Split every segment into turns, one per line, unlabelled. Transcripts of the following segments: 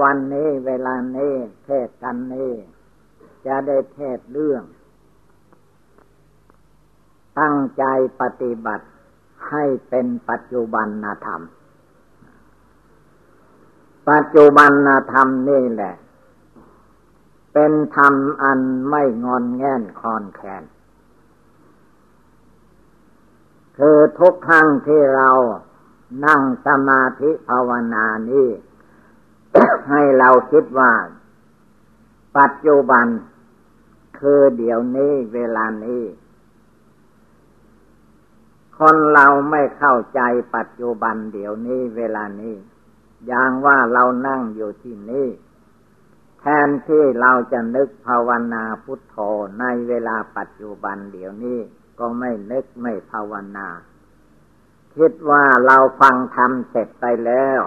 วันนี้เวลานี้เทศกันนี้จะได้เทศเรื่อง ตั้งใจปฏิบัติให้เป็นปัจจุบันธรรม ปัจจุบันธรรมนี่แหละ เป็นธรรมอันไม่งอนแง่นคอนแคนคือทุกครั้งที่เรานั่งสมาธิภาวนานี้ ให้เราคิดว่า ปัจจุบัน คือเดี๋ยวนี้เวลานี้ คนเราไม่เข้าใจปัจจุบันเดี๋ยวนี้เวลานี้ อย่างว่าเรานั่งอยู่ที่นี่ แทนที่เราจะนึกภาวนาพุทโธในเวลาปัจจุบันเดี๋ยวนี้ ก็ไม่นึกไม่ภาวนา คิดว่าเราฟังธรรมเสร็จไปแล้ว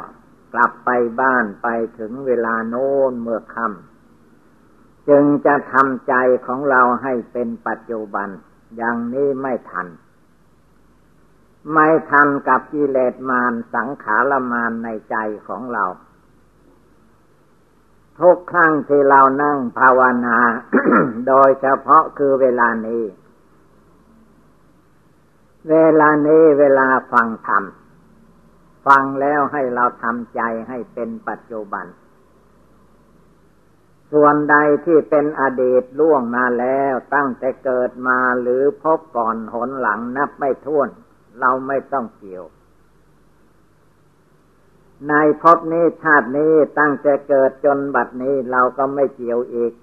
กลับไปบ้านไปถึงเวลาโน้นเมื่อค่ำจึงจะทำใจของเราให้เป็นปัจจุบัน อย่างนี้ไม่ทัน ไม่ทันกับกิเลสมารสังขารมารในใจของเรา ทุกครั้งที่เรานั่งภาวนา โดยเฉพาะคือเวลานี้ เวลานี้เวลาฟังธรรม ฟังแล้วให้เราทำใจให้เป็นปัจจุบัน ส่วนใดที่เป็นอดีตล่วงมาแล้วตั้งแต่เกิดมาหรือพบก่อนหนหลังนับไม่ถ้วน เราไม่ต้องเกี่ยว ในพบนี้ชาตินี้ตั้งแต่เกิดจนบัดนี้เราก็ไม่เกี่ยวอีก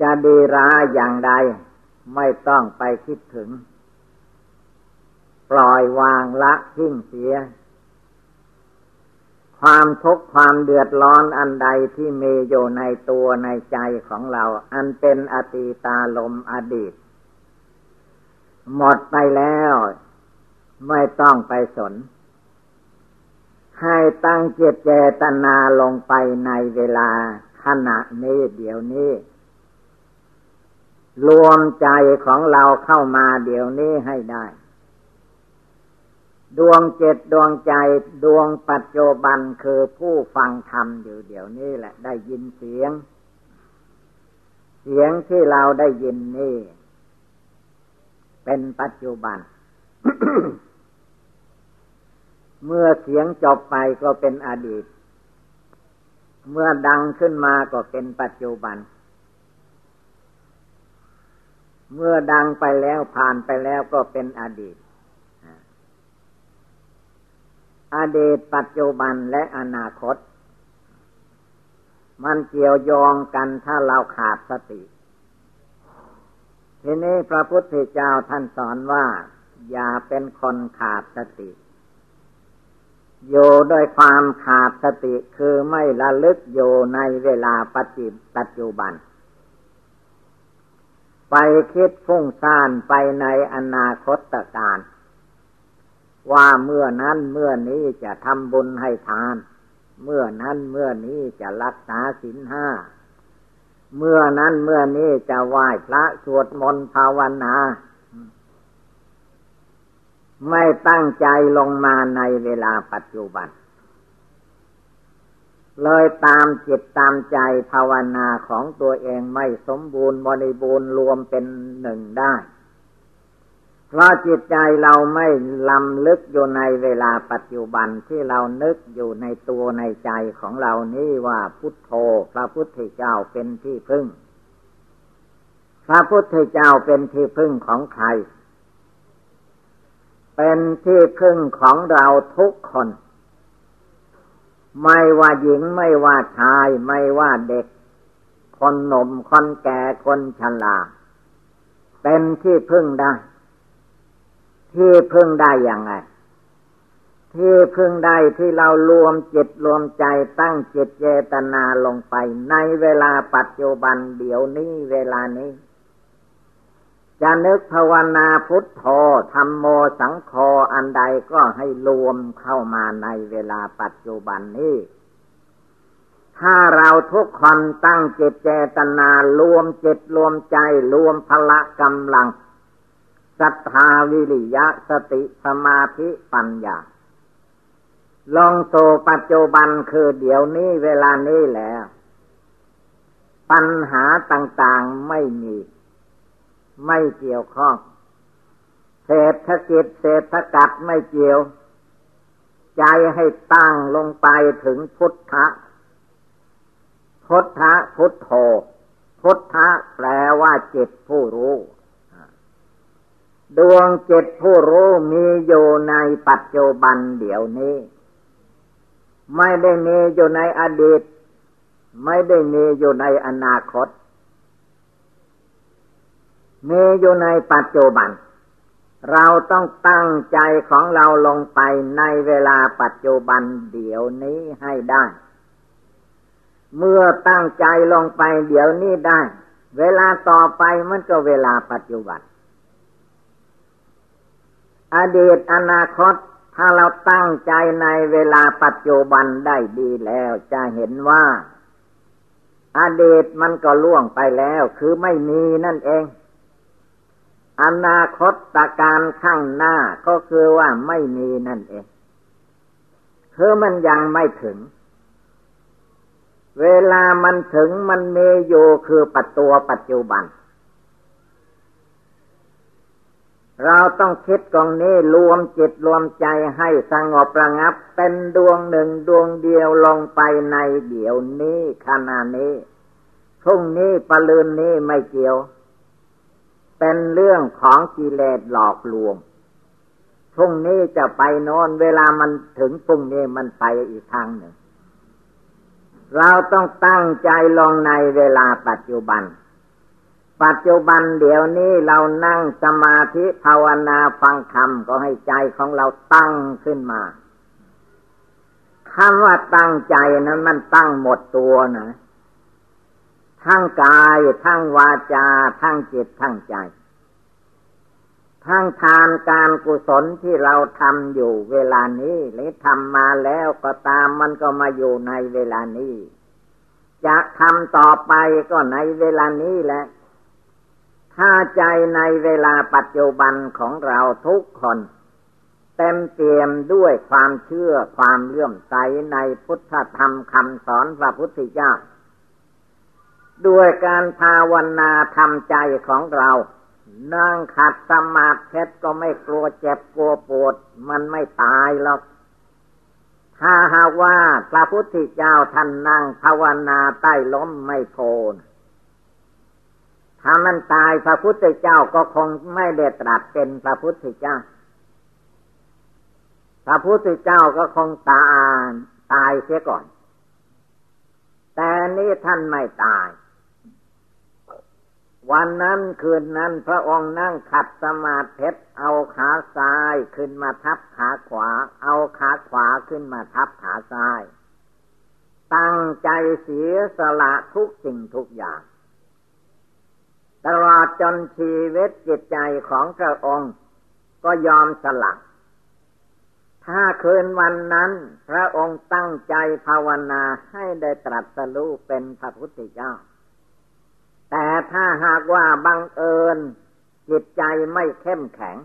จะดีร้ายอย่างใดไม่ต้องไปคิดถึง ปล่อยวางละทิ้งเสีย ความทุกข์ความเดือดร้อนอันใดที่มีอยู่ในตัวในใจของเรา อันเป็นอตีตาลมอดีต หมดไปแล้ว ไม่ต้องไปสน ให้ตั้งเจตเจตนาลงไปในเวลาขณะนี้เดี๋ยวนี้รวมใจของเราเข้ามาเดี๋ยวนี้ให้ได้ ดวงเจ็ดดวงใจดวงปัจจุบันคือผู้ฟังธรรมอยู่เดี๋ยวนี้แหละ ได้ยินเสียง เสียงที่เราได้ยินนี่ เป็นปัจจุบัน เมื่อเสียงจบไปก็เป็นอดีต เมื่อดังขึ้นมาก็เป็นปัจจุบัน เมื่อดังไปแล้วผ่านไปแล้วก็เป็นอดีต อดีตปัจจุบันและอนาคต มันเกี่ยวโยงกันถ้าเราขาดสติ ทีนี้พระพุทธเจ้าท่านสอนว่า อย่าเป็นคนขาดสติ อยู่ด้วยความขาดสติคือไม่ระลึกอยู่ในเวลาปัจจุบัน ไปคิดฟุ้งซ่านไปในอนาคตการ ว่าเมื่อนั้นเมื่อนี้จะทำบุญให้ทาน เมื่อนั้นเมื่อนี้จะรักษาศีลห้า เมื่อนั้นเมื่อนี้จะไหว้พระสวดมนต์ภาวนา ไม่ตั้งใจลงมาในเวลาปัจจุบัน เลยตามจิตตามใจภาวนาของตัวเองไม่สมบูรณ์บริบูรณ์รวมเป็นหนึ่งได้ เพราะจิตใจเราไม่ลำลึกอยู่ในเวลาปัจจุบันที่เรานึกอยู่ในตัวในใจของเรานี่ว่าพุทโธ พระพุทธเจ้าเป็นที่พึ่ง พระพุทธเจ้าเป็นที่พึ่งของใคร เป็นที่พึ่งของเราทุกคน ไม่ว่าหญิงไม่ว่าชาย ไม่ว่าเด็ก คนหนุ่มคนแก่คนชราเป็นที่พึ่งได้ ที่พึ่งได้อย่างไง ที่พึ่งได้ที่เรารวมจิตรวมใจตั้งจิตเจตนาลงไป ในเวลาปัจจุบันเดี๋ยวนี้เวลานี้ จะนึกภาวนาพุทโธธรรมโมสังโฆอันใดก็ให้รวมเข้ามาในเวลาปัจจุบันนี้ถ้าเราทุกคนตั้งจิตเจตนารวมจิตรวมใจรวมพละกำลัง ศรัทธาวิริยะสติสมาธิปัญญา ลองโซปัจจุบันคือเดี๋ยวนี้เวลานี้แล้ว ปัญหาต่างๆไม่มี ไม่เกี่ยวข้องเศรษฐกิจเศรษฐกัดไม่เกี่ยว ใจให้ตั้งลงไปถึงพุทธะพุทธะพุทโธพุทธะแปลว่าจิตผู้รู้ ดวงจิตผู้รู้มีอยู่ในปัจจุบันเดี๋ยวนี้ ไม่ได้มีอยู่ในอดีต ไม่ได้มีอยู่ในอนาคต มีอยู่ในปัจจุบัน เราต้องตั้งใจของเราลงไปในเวลาปัจจุบันเดี๋ยวนี้ให้ได้ เมื่อตั้งใจลงไปเดี๋ยวนี้ได้ เวลาต่อไปมันก็เวลาปัจจุบัน อดีตอนาคต ถ้าเราตั้งใจในเวลาปัจจุบันได้ดีแล้ว จะเห็นว่า อดีตมันก็ล่วงไปแล้ว คือไม่มีนั่นเอง อนาคตตการข้างหน้าก็คือว่าไม่มีนั่นเอง คือมันยังไม่ถึงเวลามันถึงมันมีอยู่คือปัจตัวปัจจุบัน เราต้องคิดตรงนี้รวมจิตรวมใจให้สงบระงับ เป็นดวงหนึ่งดวงเดียวลงไปในเดี๋ยวนี้ขณะนี้พรุ่งนี้ปลืนนี้ไม่เกี่ยว เป็นเรื่องของกิเลสหลอกลวงพรุ่งนี้จะไปน้นเวลามันถึงพรุ่งนี้มันไปอีกทางหนึ่ง เราต้องตั้งใจลงในเวลาปัจจุบัน ปัจจุบันเดี๋ยวนี้เรานั่งสมาธิภาวนาฟังคำก็ให้ใจของเราตั้งขึ้นมาคำว่าตั้งใจนั้นมันตั้งหมดตัวนะทั้งกาย ทั้งวาจา ทั้งจิต ทั้งใจ ทั้งทานการกุศลที่เราทำอยู่เวลานี้ หรือทำมาแล้วก็ตามมันก็มาอยู่ในเวลานี้ จะทำต่อไปก็ในเวลานี้แหละ ถ้าใจในเวลาปัจจุบันของเราทุกคน เต็มเตี่ยมด้วยความเชื่อความเลื่อมใสในพุทธธรรมคำสอนพระพุทธเจ้า ด้วยการภาวนาทำใจของเรานั่งขัดสมาธิก็ไม่กลัวเจ็บกลัวปวด มันไม่ตายหรอกถ้าหากว่าพระพุทธเจ้าท่านนั่งภาวนาใต้ล้มไม่โพน ถ้ามันตายพระพุทธเจ้าก็คงไม่ได้ตรัสเป็นพระพุทธเจ้า พระพุทธเจ้าก็คงตายตายเสียก่อน แต่นี้ท่านไม่ตาย วันนั้นคืนนั้นพระองค์นั่งขัดสมาธิเอาขาซ้ายขึ้นมาทับขาขวา เอาขาขวาขึ้นมาทับขาซ้าย ตั้งใจเสียสละทุกสิ่งทุกอย่าง ตลอดจนชีวิตจิตใจของพระองค์ ก็ยอมสละถ้าคืนวันนั้น พระองค์ตั้งใจภาวนาให้ได้ตรัสรู้เป็นพระพุทธเจ้า แต่ถ้าหากว่าบังเอิญจิตใจไม่เข้มแข็ง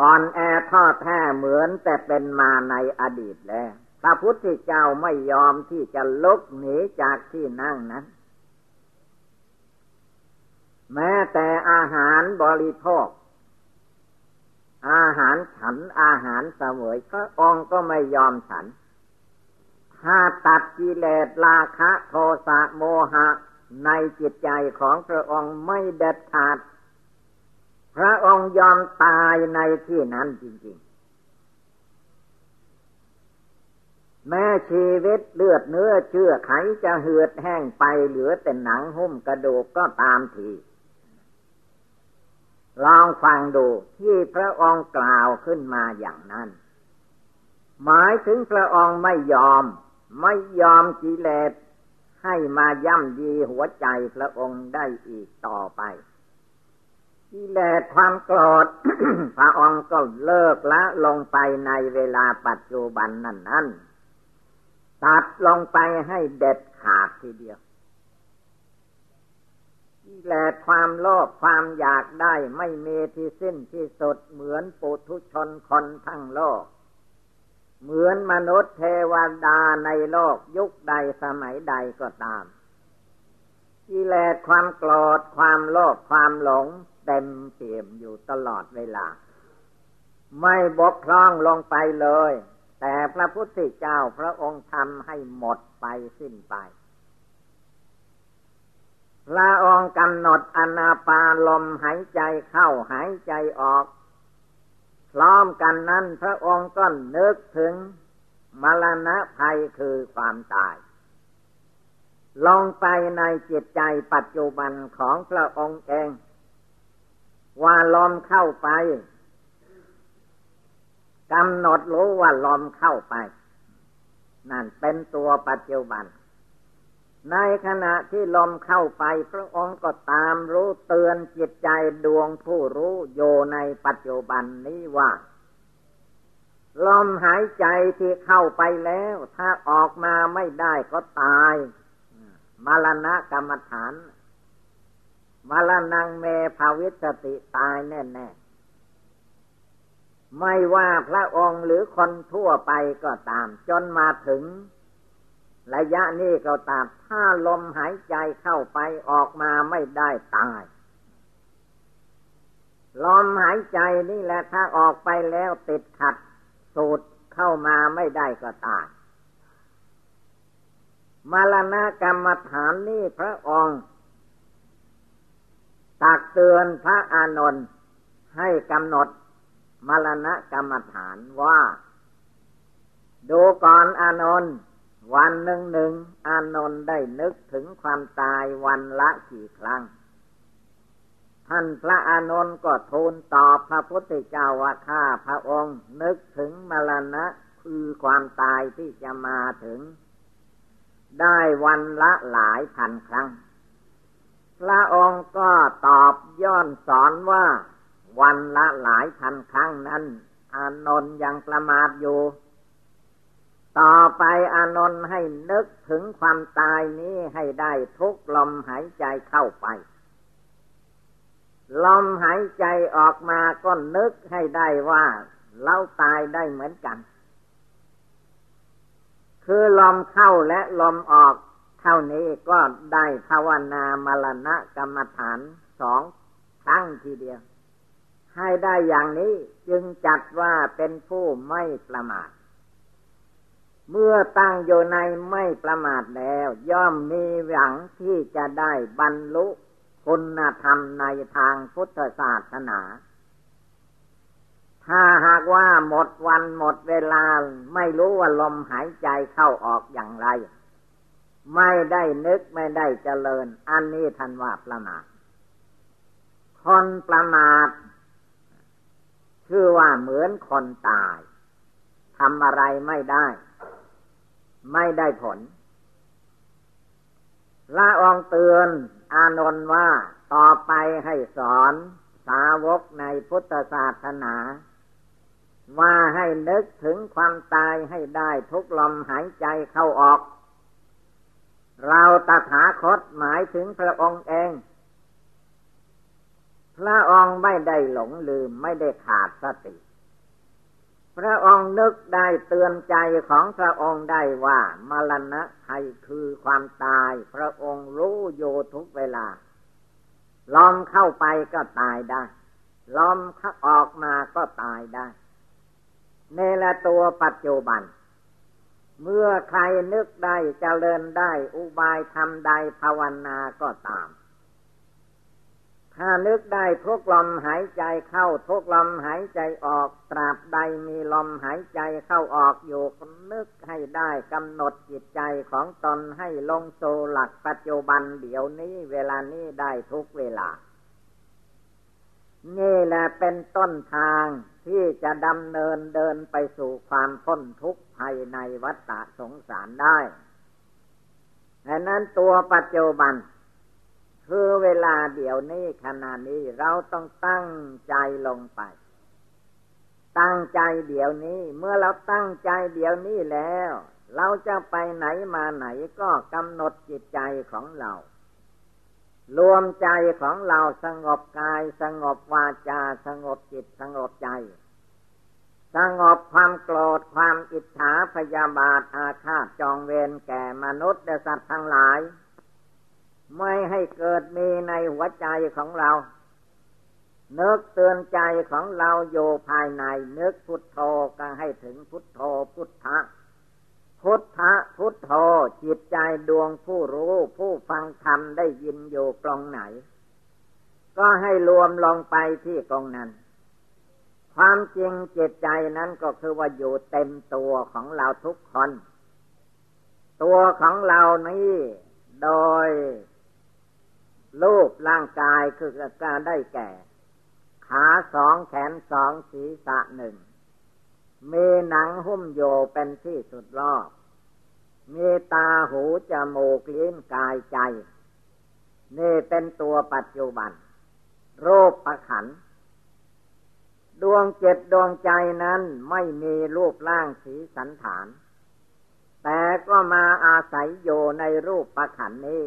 อ่อนแอทอดแท้เหมือนแต่เป็นมาในอดีตแล้ว พระพุทธเจ้าไม่ยอมที่จะลุกหนีจากที่นั่งนั้น แม้แต่อาหารบริโภค อาหารฉันอาหารเสวยพระองค์ก็ไม่ยอมฉัน ถ้าตัดกิเลสราคะโทสะโมหะในจิตใจของพระองค์ไม่เด็ดขาด พระองค์ยอมตายในที่นั้นจริง ๆ แม้ชีวิตเลือดเนื้อเชื่อไขจะเหือดแห้งไปเหลือแต่หนังหุ้มกระดูกก็ตามที ลองฟังดูที่พระองค์กล่าวขึ้นมาอย่างนั้น หมายถึงพระองค์ไม่ยอม ไม่ยอมกิเลสให้มาย่ำยีหัวใจพระองค์ได้อีกต่อไปกิเลสความโกรธพระองค์ก็เลิกละลงไปในเวลาปัจจุบันนั้นนั้นตัดลงไปให้เด็ดขาดทีเดียว กิเลสความโลภความอยากได้ไม่มีที่สิ้นที่สุดเหมือนปุถุชนคนทั้งโลก เหมือนมนุษย์เทวดาในโลกยุคใดสมัยใดก็ตาม กิเลสความโกรธความโลภความหลงเต็มเปี่ยมอยู่ตลอดเวลา ไม่บกพร่องลงไปเลย แต่พระพุทธเจ้าพระองค์ทำให้หมดไปสิ้นไป พระองกำหนดอนาปาลมหายใจเข้าหายใจออก พร้อมกันนั้นพระองค์ก็นึกถึงมรณะภัยคือความตาย ลงไปในจิตใจปัจจุบันของพระองค์เอง ว่าลมเข้าไปกำหนดรู้ว่าลมเข้าไป นั่นเป็นตัวปัจจุบัน ในขณะที่ลมเข้าไปพระองค์ก็ตามรู้เตือนจิตใจดวงผู้รู้โยในปัจจุบันนี้ว่า ลมหายใจที่เข้าไปแล้ว ถ้าออกมาไม่ได้ก็ตายมรณะกรรมฐานมรณงเมภาวิสติตายแน่ๆไม่ว่าพระองค์หรือคนทั่วไปก็ตาม จนมาถึง ระยะนี้ก็ตามถ้าลมหายใจเข้าไปออกมาไม่ได้ตาย ลมหายใจนี่แหละถ้าออกไปแล้วติดขัด สูดเข้ามาไม่ได้ก็ตายมรณะกรรมฐานนี่พระองค์ตักเตือนพระอานนท์ให้กำหนดมรณะกรรมฐานว่า ดูก่อนอานนท์ วันหนึ่งหนึ่งอานนท์ได้นึกถึงความตายวันละกี่ครั้ง ท่านพระอานนท์ก็ทูลตอบพระพุทธเจ้าว่าข้าพระองค์ นึกถึงมรณะคือความตายที่จะมาถึง ได้วันละหลายพันครั้ง พระองค์ก็ตอบย้อนสอนว่า วันละหลายพันครั้งนั้น อานนท์ยังประมาทอยู่ ต่อไปอานนท์ให้นึกถึงความตายนี้ให้ได้ทุกลมหายใจเข้าไป ลมหายใจออกมาก็นึกให้ได้ว่าเราตายได้เหมือนกัน คือลมเข้าและลมออกเท่านี้ก็ได้ภาวนามรณะกรรมฐานสองครั้งทีเดียว ให้ได้อย่างนี้จึงจัดว่าเป็นผู้ไม่ประมาท เมื่อตั้งอยู่ในไม่ประมาทแล้ว ย่อมมีหวังที่จะได้บรรลุคุณธรรมในทางพุทธศาสนา ถ้าหากว่าหมดวันหมดเวลาไม่รู้ว่าลมหายใจเข้าออกอย่างไร ไม่ได้นึกไม่ได้เจริญ อันนี้ทันว่าประมาทคนประมาทชื่อว่าเหมือนคนตายทำอะไรไม่ได้ ไม่ได้ผลละองเตือนอานนท์ว่าต่อไปให้สอนสาวกในพุทธศาสนา ว่าให้นึกถึงความตายให้ได้ทุกลมหายใจเข้าออก เราตถาคตหมายถึงพระองค์เอง พระองค์ไม่ได้หลงลืมไม่ได้ขาดสติ พระองค์นึกได้เตือนใจของพระองค์ได้ว่ามรณะภัยคือความตาย พระองค์รู้อยู่ทุกเวลาลอมเข้าไปก็ตายได้ลอมข้าออกมาก็ตายได้เนละตัวปัจจุบัน เมื่อใครนึกได้เจริญได้อุบายทำใดภาวนาก็ตาม ถ้านึกได้ทุกลมหายใจเข้าทุกลมหายใจออก ตราบใดมีลมหายใจเข้าออกอยู่นึกให้ได้กำหนดจิตใจของตนให้ลงโซหลักปัจจุบันเดี๋ยวนี้เวลานี้ได้ทุกเวลา นี่แหละเป็นต้นทางที่จะดำเนินเดินไปสู่ความพ้นทุกข์ภายในวัฏฏสงสารได้ดังนั้นตัวปัจจุบัน คือเวลาเดี๋ยวนี้ขณะนี้เราต้องตั้งใจลงไป ตั้งใจเดี๋ยวนี้ เมื่อเราตั้งใจเดี๋ยวนี้แล้ว เราจะไปไหนมาไหนก็กำหนดจิตใจของเรา รวมใจของเราสงบกาย สงบวาจา สงบจิตสงบใจ สงบความโกรธความอิจฉาพยาบาทอาฆาตจองเวรแก่มนุษย์และสัตว์ทั้งหลาย ไม่ให้เกิดมีในหัวใจของเรา นึกเตือนใจของเราโยภายใน นึกพุทโธก็ให้ถึงพุทโธพุทธะ พุทธะพุทโธจิตใจดวงผู้รู้ผู้ฟังธรรมได้ยินอยู่กลองไหน ก็ให้รวมลงไปที่ตรงนั้น ความจริงจิตใจนั้นก็คือว่าอยู่เต็มตัวของเราทุกคน ตัวของเรานี้โดย รูปร่างกายคือการได้แก่ ขาสองแขนสองศีรษะหนึ่ง มีหนังหุ้มโยเป็นที่สุดรอบ มีตาหูจมูกลิ้นกายใจ นี่เป็นตัวปัจจุบัน โรูปประขัน ดวงเจ็ดดวงใจนั้นไม่มีรูปร่างสีสันฐาน แต่ก็มาอาศัยโยในรูปประขันนี้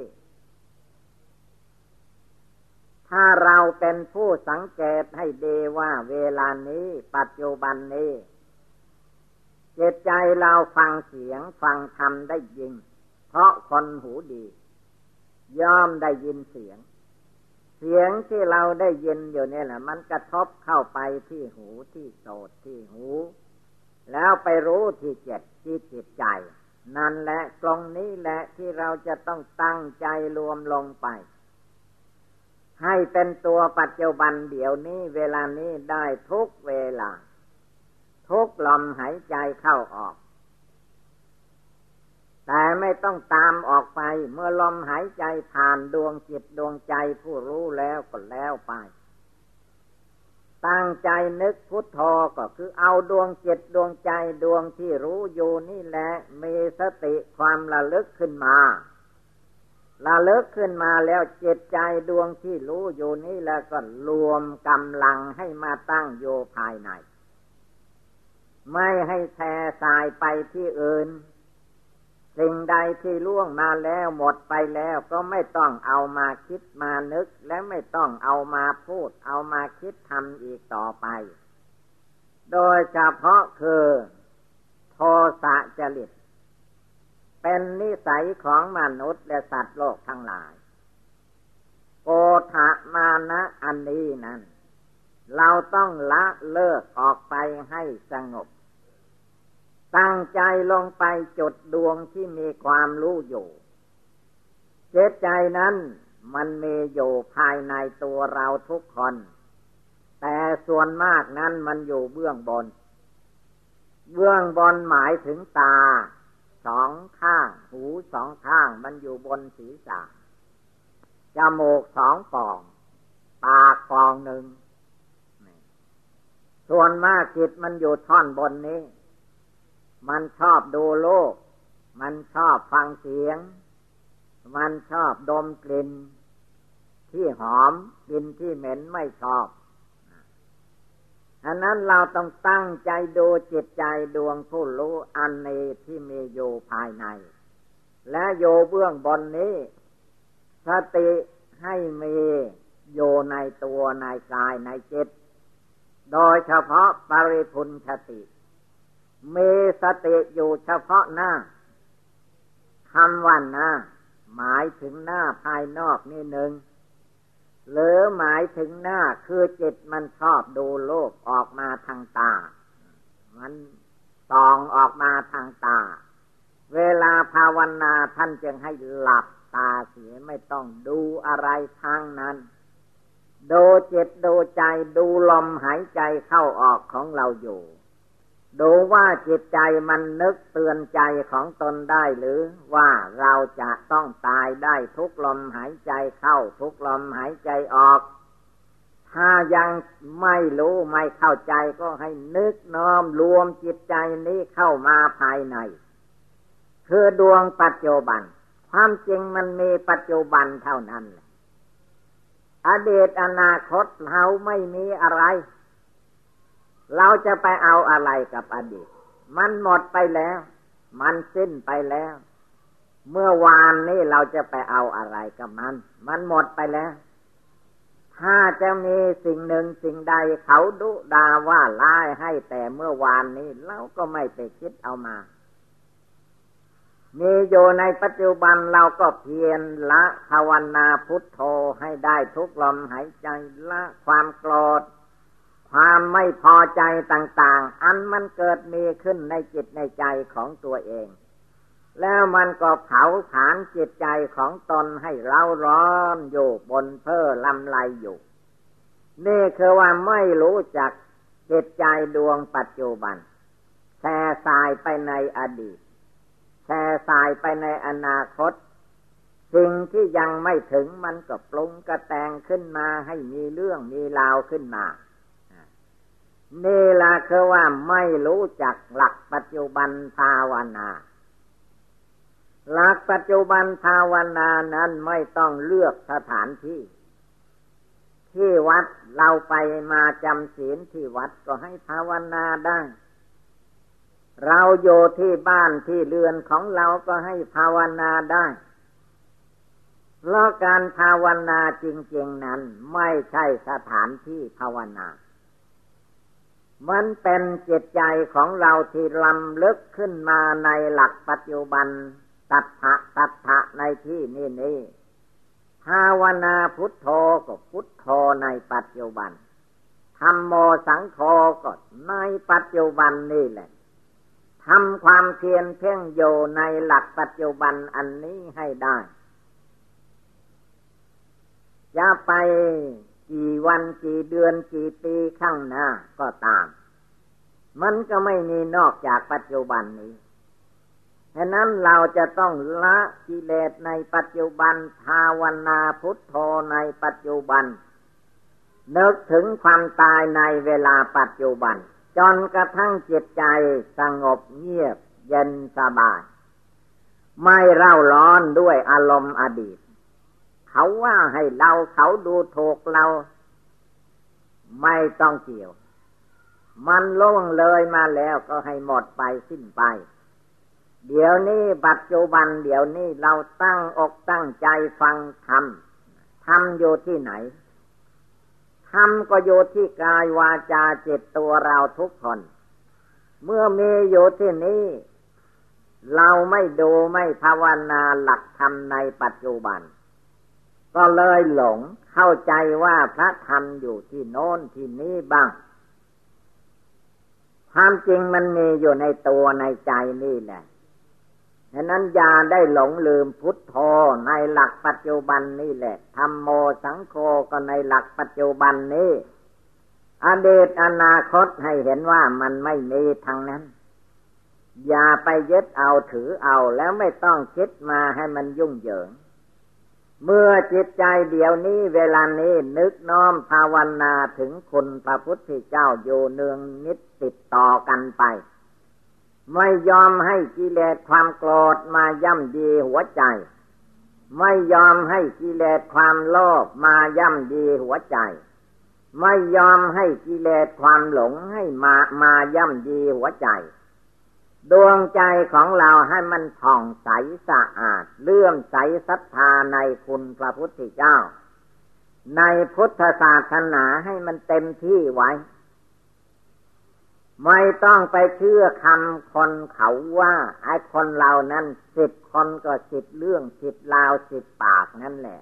ถ้าเราเป็นผู้สังเกตให้ดีว่าเวลานี้ปัจจุบันนี้จิตใจเราฟังเสียงฟังธรรมได้ยิน เพราะคนหูดี ย่อมได้ยินเสียง เสียงที่เราได้ยินอยู่เนี่ยแหละมันกระทบเข้าไปที่หูที่โสดที่หู แล้วไปรู้ที่เจ็ดที่จิตใจ นั่นแหละตรงนี้แหละที่เราจะต้องตั้งใจรวมลงไป ให้เป็นตัวปัจจุบันเดี๋ยวนี้เวลานี้ได้ทุกเวลา ทุกลมหายใจเข้าออก แต่ไม่ต้องตามออกไป เมื่อลมหายใจผ่านดวงจิตดวงใจผู้รู้แล้วก็แล้วไป ตั้งใจนึกพุทโธก็คือเอาดวงจิตดวงใจดวงที่รู้อยู่นี่แหละมีสติความระลึกขึ้นมา ระลึกขึ้นมาแล้วจิตใจดวงที่รู้อยู่นี้แล้วก็รวมกำลังให้มาตั้งโยภายใน ไม่ให้แช่สายไปที่อื่น สิ่งใดที่ล่วงมาแล้วหมดไปแล้วก็ไม่ต้องเอามาคิดมานึก และไม่ต้องเอามาพูด เอามาคิดทำอีกต่อไป โดยเฉพาะคือ โทสะจริต เป็นนิสัยของมนุษย์และสัตว์โลกทั้งหลาย โกธะมานะอันนี้นั้น เราต้องละเลิกออกไปให้สงบ ตั้งใจลงไปจุดดวงที่มีความรู้อยู่เจตใจนั้นมันมีอยู่ภายในตัวเราทุกคน แต่ส่วนมากนั้นมันอยู่เบื้องบน เบื้องบนหมายถึงตา สองข้าง หูสองข้าง มันอยู่บนศีรษะจมูกสองปอง ปากปองหนึ่ง ส่วนมากจิตมันอยู่ท่อนบนนี้ มันชอบดูโลก มันชอบฟังเสียง มันชอบดมกลิ่นที่หอมกลิ่นที่เหม็นไม่ชอบ อันนั้นเราต้องตั้งใจดูจิตใจดวงผู้รู้อันนี้ที่มีอยู่ภายใน และโยเบื้องบนนี้ สติให้มีโยในตัวในกายในจิต โดยเฉพาะปริพุนสติ มีสติอยู่เฉพาะหน้าคำวันหน้า หมายถึงหน้าภายนอกนี่หนึ่ง หรือหมายถึงหน้าคือจิตมันชอบดูโลกออกมาทางตา มันส่องออกมาทางตา เวลาภาวนาท่านจึงให้หลับตาเสียไม่ต้องดูอะไรทางนั้นดูจิตดูใจดูลมหายใจเข้าออกของเราอยู่ ดูว่าจิตใจมันนึกเตือนใจของตนได้หรือว่าเราจะต้องตายได้ทุกลมหายใจเข้าทุกลมหายใจออก ถ้ายังไม่รู้ไม่เข้าใจก็ให้นึกน้อมรวมจิตใจนี้เข้ามาภายใน คือดวงปัจจุบัน ความจริงมันมีปัจจุบันเท่านั้นอดีตอนาคตเราไม่มีอะไร เราจะไปเอาอะไรกับอดีต มันหมดไปแล้ว มันสิ้นไปแล้ว เมื่อวานนี้เราจะไปเอาอะไรกับมัน มันหมดไปแล้ว ถ้าจะมีสิ่งหนึ่งสิ่งใดเขาดุดาว่าร้ายให้แต่เมื่อวานนี้เราก็ไม่ไปคิดเอามา มีอยู่ในปัจจุบันเราก็เพียรละภาวนาพุทโธให้ได้ทุกลมหายใจละความโกรธ ความไม่พอใจต่าง ๆ อันมันเกิดมีขึ้นในจิตในใจของตัวเอง แล้วมันก็เผาผลาญจิตใจของตนให้เร่าร้อนอยู่บนเพ้อลำลายอยู่ นี่คือว่าไม่รู้จักจิตใจดวงปัจจุบันแช่สายไปในอดีตแช่สายไปในอนาคต สิ่งที่ยังไม่ถึงมันก็ปรุงกระแตงขึ้นมาให้มีเรื่องมีราวขึ้นมา นี่ละคือว่าไม่รู้จักหลักปัจจุบันภาวนา หลักปัจจุบันภาวนานั้นไม่ต้องเลือกสถานที่ ที่วัดเราไปมาจำศีลที่วัดก็ให้ภาวนาได้ เราอยู่ที่บ้านที่เรือนของเราก็ให้ภาวนาได้เพราะการภาวนาจริง ๆนั้นไม่ใช่สถานที่ภาวนา มันเป็นจิตใจของเราที่ลำลึกขึ้นมาในหลักปัจจุบัน ตัทะตัทะในที่นี่นี่ภาวนาพุทโธก็พุทโธในปัจจุบันธรรมโมสังโฆก็ในปัจจุบันนี่แหละทำความเพียรเพ่งโยในหลักปัจจุบันอันนี้ให้ได้จะไป กี่วันกี่เดือนกี่ปีข้างหน้าก็ตาม มันก็ไม่มีนอกจากปัจจุบันนี้ฉะนั้นเราจะต้องละกิเลสในปัจจุบันภาวนาพุทโธในปัจจุบันนึกถึงความตายในเวลาปัจจุบัน จนกระทั่งจิตใจสงบเงียบเย็นสบาย ไม่เร่าร้อนด้วยอารมณ์อดีต เขาว่าให้เราเขาดูถูกเรา ไม่ต้องเกี่ยว มันล่วงเลยมาแล้วก็ให้หมดไปสิ้นไป เดี๋ยวนี้ปัจจุบันเดี๋ยวนี้เราตั้งอกตั้งใจฟังธรรมธรรมอยู่ที่ไหนธรรมก็อยู่ที่กายวาจาจิตตัวเราทุกคน เมื่อมีอยู่ที่นี้เราไม่ดูไม่ภาวนาหลักธรรมในปัจจุบัน ก็เลยหลงเข้าใจว่าพระธรรมอยู่ที่โน้นที่นี้บ้าง ความจริงมันมีอยู่ในตัวในใจนี่แหละฉะนั้นอย่าได้หลงลืมพุทโธในหลักปัจจุบันนี่แหละธรรมโมสังโฆก็ในหลักปัจจุบันนี้ อดีตอนาคตให้เห็นว่ามันไม่มีทางนั้น อย่าไปยึดเอาถือเอาแล้วไม่ต้องคิดมาให้มันยุ่งเหยิง เมื่อจิตใจเดี๋ยวนี้เวลานี้นึกน้อมภาวนาถึงคุณพระพุทธเจ้าอยู่เนืองนิดติดต่อกันไป ไม่ยอมให้กิเลสความโกรธมาย่ำดีหัวใจ ไม่ยอมให้กิเลสความโลภมาย่ำดีหัวใจ ไม่ยอมให้กิเลสความหลงให้มามาย่ำดีหัวใจ ดวงใจของเราให้มันผ่องใสสะอาดเลื่อมใสศรัทธาในคุณพระพุทธเจ้า ในพุทธศาสนาให้มันเต็มที่ไว้ ไม่ต้องไปเชื่อคำคนเขาว่า ไอ้คนเรานั้นสิบคนก็สิบเรื่องสิบลาวสิบปากนั่นแหละ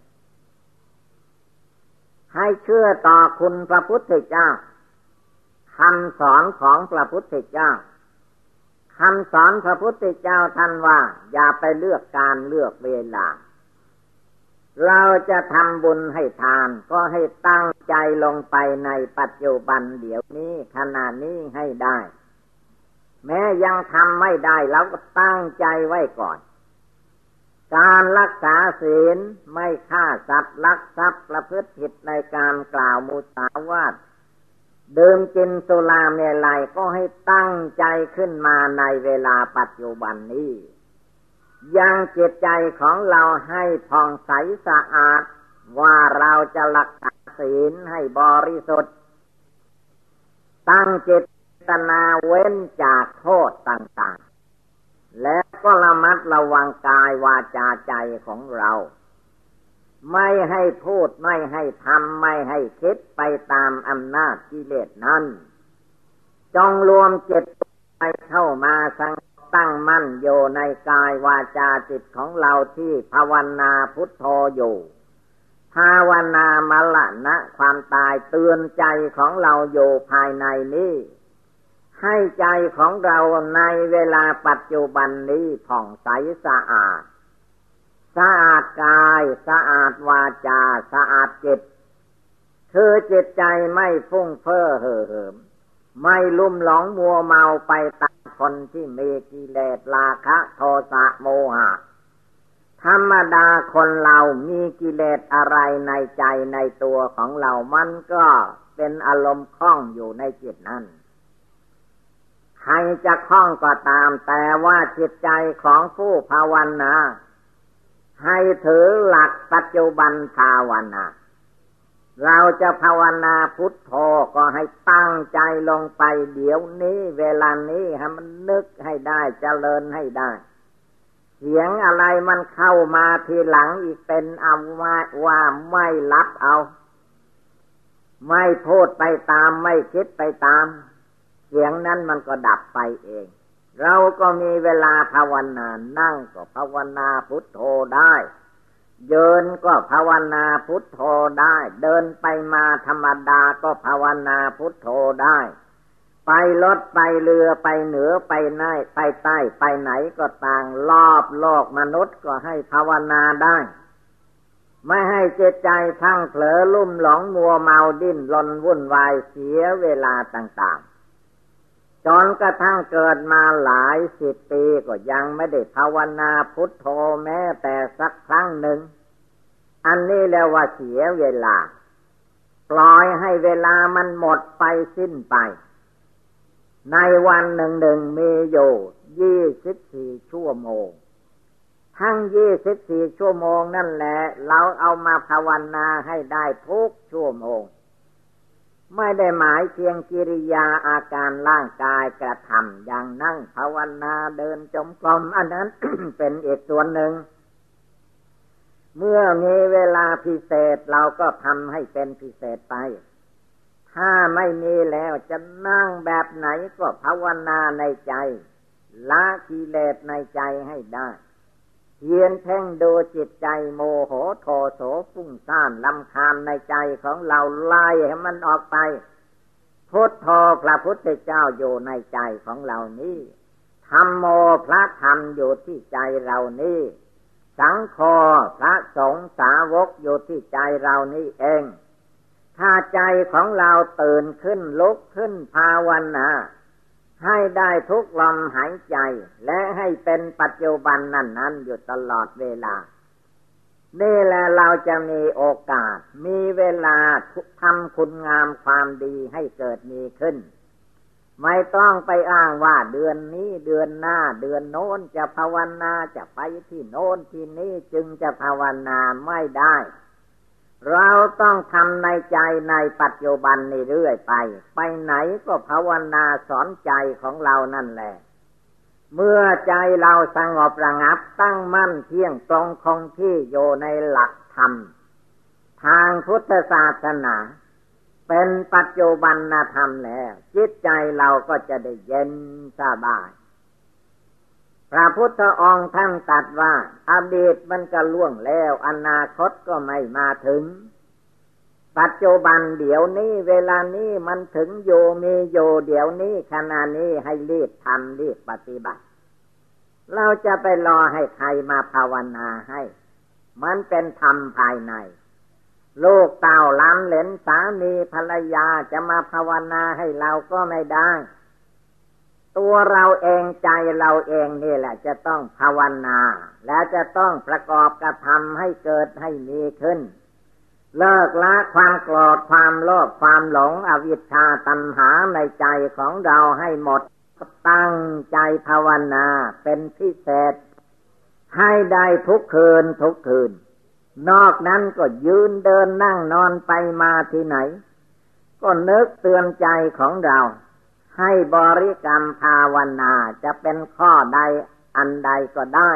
ให้เชื่อต่อคุณพระพุทธเจ้าคำสอนของพระพุทธเจ้า คำสอนพระพุทธเจ้าท่านว่า อย่าไปเลือกการเลือกเวลา เราจะทำบุญให้ทาน ก็ให้ตั้งใจลงไปในปัจจุบันเดี๋ยวนี้ขณะนี้ให้ได้ แม้ยังทำไม่ได้เราก็ตั้งใจไว้ก่อน การรักษาศีลไม่ฆ่าสัตว์ลักทรัพย์ประพฤติผิดในการกล่าวมุสาวาท ดื่มกินสุราเมลัยก็ให้ตั้งใจขึ้นมาในเวลาปัจจุบันนี้ ยังจิตใจของเราให้ผ่องใสสะอาด ว่าเราจะรักษาศีลให้บริสุทธิ์ ตั้งจิตนาเว้นจากโทษต่าง ๆ และก็ระมัดระวังกายวาจาใจของเรา ไม่ให้พูดไม่ให้ทำไม่ให้คิดไปตามอำนาจกิเลสนั้นจงรวมเจตไปเข้ามาสังตั้งมั่นอยู่ในกายวาจาจิตของเราที่ภาวนาพุทโธอยู่ ภาวนามละนะความตายเตือนใจของเราอยู่ภายในนี้ ให้ใจของเราในเวลาปัจจุบันนี้ผ่องใสสะอาด สะอาดกาย สะอาดวาจา สะอาดจิต คือจิตใจไม่ฟุ้งเฟ้อเห่อเหิม ไม่ลุ่มหลงมัวเมาไปตามคนที่มีกิเลสราคะโทสะโมหะ ธรรมดาคนเรามีกิเลสอะไรในใจในตัวของเรา มันก็เป็นอารมณ์คล้องอยู่ในจิตนั้นใครจะคล้องก็ตามแต่ว่าจิตใจของผู้ภาวนา ให้ถือหลักปัจจุบันภาวนา เราจะภาวนาพุทโธก็ให้ตั้งใจลงไปเดี๋ยวนี้ เวลานี้ให้มันนึกให้ได้จเจริญให้ได้ เสียงอะไรมันเข้ามาทีหลังอีกเป็นอาว่าว่าไม่รับเอา ไม่พูดไปตามไม่คิดไปตาม เสียงนั้นมันก็ดับไปเอง เราก็มีเวลาภาวนา นั่งก็ภาวนาพุทโธได้เดินก็ภาวนาพุทโธได้ เดินไปมาธรรมดาก็ภาวนาพุทโธได้ ไปรถไปเรือไปเหนือไปใต้ไปใต้ไปไหนก็ต่างรอบโลกมนุษย์ก็ให้ภาวนาได้ ไม่ให้เจตใจทั้งเผลอลุ่มหลงมัวเมาดิ้นรนวุ่นวายเสียเวลาต่าง จนกระทั่งเกิดมาหลายสิบปีก็ยังไม่ได้ภาวนาพุทโธแม้แต่สักครั้งหนึ่ง อันนี้แล้วว่าเสียเวลา ปล่อยให้เวลามันหมดไปสิ้นไป ในวันหนึ่งหนึ่งมีอยู่ยี่สิบสี่ชั่วโมง ทั้งยี่สิบสี่ชั่วโมงนั่นแหละ เราเอามาภาวนาให้ได้ทุกชั่วโมง ไม่ได้หมายเพียงกิริยาอาการร่างกายกระทำอย่างนั่งภาวนาเดินจมกรมอันนั้นเป็นอีกส่วนหนึ่ง เมื่อมีเวลาพิเศษเราก็ทำให้เป็นพิเศษไป ถ้าไม่มีแล้วจะนั่งแบบไหนก็ภาวนาในใจละกิเลสในใจให้ได้ เพียนเพ่งดูจิตใจโมโหโทโสฟุ้งซ่านลำคาญในใจของเราไล่ให้มันออกไป พุทโธพระพุทธเจ้าอยู่ในใจของเรานี้ธรรมโมพระธรรมอยู่ที่ใจเรานี้สังโฆพระสงฆ์สาวกอยู่ที่ใจเรานี้เอง ถ้าใจของเราตื่นขึ้นลุกขึ้นภาวนา ให้ได้ทุกลมหายใจ และให้เป็นปัจจุบันนั่นนั้นอยู่ตลอดเวลา นี่แหละเราจะมีโอกาส มีเวลาทำคุณงามความดีให้เกิดมีขึ้น ไม่ต้องไปอ้างว่าเดือนนี้เดือนหน้า เดือนโน้นจะภาวนาจะไปที่โน้นที่นี้จึงจะภาวนาไม่ได้ เราต้องทำในใจในปัจจุบันนี่เรื่อยไป ไปไหนก็ภาวนาสอนใจของเรานั่นแหละ เมื่อใจเราสงบระงับตั้งมั่นเที่ยงตรงคงที่อยู่ในหลักธรรม ทางพุทธศาสนา เป็นปัจจุบันธรรมแล้ว จิตใจเราก็จะได้เย็นสบาย พระพุทธองค์ท่านตัดว่าอดีตมันก็ล่วงแล้ว อนาคตก็ไม่มาถึง ปัจจุบันเดี๋ยวนี้เวลานี้มันถึงโยมีโยเดี๋ยวนี้ขณะนี้ให้รีบทำรีบปฏิบัติ เราจะไปรอให้ใครมาภาวนาให้ มันเป็นธรรมภายในลูกเต่าล้ำเหลนสามีภรรยาจะมาภาวนาให้เราก็ไม่ได้ ตัวเราเองใจเราเองนี่แหละ จะต้องภาวนา และจะต้องประกอบกระทำให้เกิดให้มีขึ้น เลิกละความโกรธความโลภความหลงอวิชชาตัณหาในใจของเราให้หมด ตั้งใจภาวนาเป็นพิเศษ ให้ได้ทุกคืนทุกคืน นอกนั้นก็ยืนเดินนั่งนอนไปมาที่ไหน ก็นึกเตือนใจของเรา ให้บริกรรมภาวนาจะเป็นข้อใดอันใดก็ได้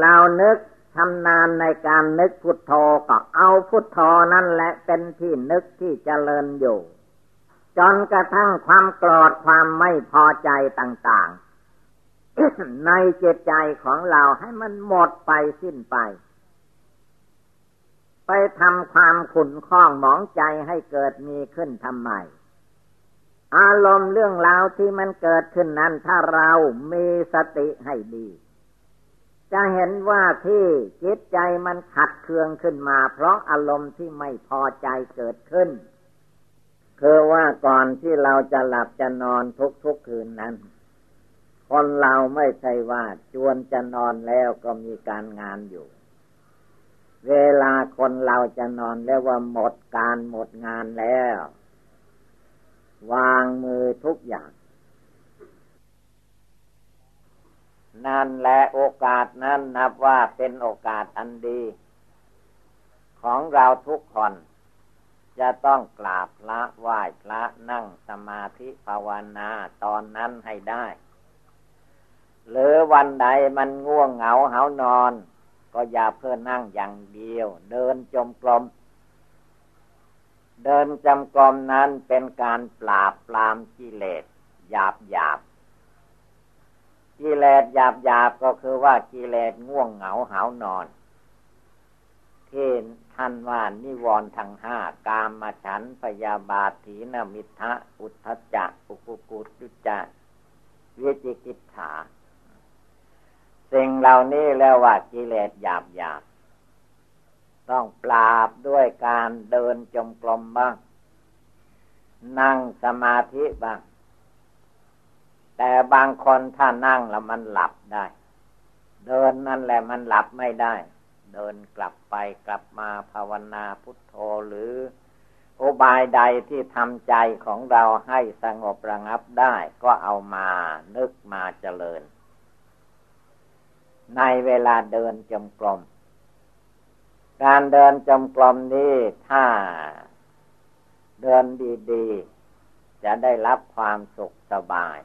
เรานึกชำนาญในการนึกพุทโธก็เอาพุทโธนั่นแหละเป็นที่นึกที่เจริญอยู่ จนกระทั่งความโกรธความไม่พอใจต่างๆ ในจิตใจของเราให้มันหมดไปสิ้นไป ไปทำความขุนข้องหมองใจให้เกิดมีขึ้นทำไม อารมณ์เรื่องราวที่มันเกิดขึ้นนั้น ถ้าเรามีสติให้ดี จะเห็นว่าที่จิตใจมันขัดเคืองขึ้นมา เพราะอารมณ์ที่ไม่พอใจเกิดขึ้น คือว่าก่อนที่เราจะหลับจะนอนทุกๆคืนนั้น คนเราไม่ใช่ว่าจวนจะนอนแล้วก็มีการงานอยู่เวลาคนเราจะนอนแล้วว่าหมดการหมดงานแล้ว วางมือทุกอย่าง นั่นและโอกาสนั้นนับว่าเป็นโอกาสอันดี ของเราทุกคน จะต้องกราบพระไหว้พระนั่งสมาธิภาวนาตอนนั้นให้ได้ หรือวันใดมันง่วงเหงาเหานอน ก็อย่าเพื่อนั่งอย่างเดียว เดินจมกลม เดินจำกรมนั้นเป็นการปราบปรามกิเลสหยาบหยาบกิเลสหยาบหยาบก็คือว่ากิเลสง่วงเหงาหานอน ที่ท่านว่านิวรณ์ทั้งห้ากามมาฉันพยาบาทีนมิทะอุทธจักอุกุกุจุจักวิจิกิจฉาสิ่งเหล่านี้แล้วว่ากิเลสหยาบหยาบ ต้องปราบด้วยการเดินจมกลมบ้าง นั่งสมาธิบ้าง แต่บางคนถ้านั่งแล้วมันหลับได้ เดินนั่นแหละมันหลับไม่ได้ เดินกลับไปกลับมาภาวนาพุทโธหรืออุบายใดที่ทำใจของเราให้สงบระงับได้ ก็เอามานึกมาเจริญ ในเวลาเดินจมกลม การเดินจมกลมนี้ถ้าเดินดีๆ จะได้รับความสุขสบาย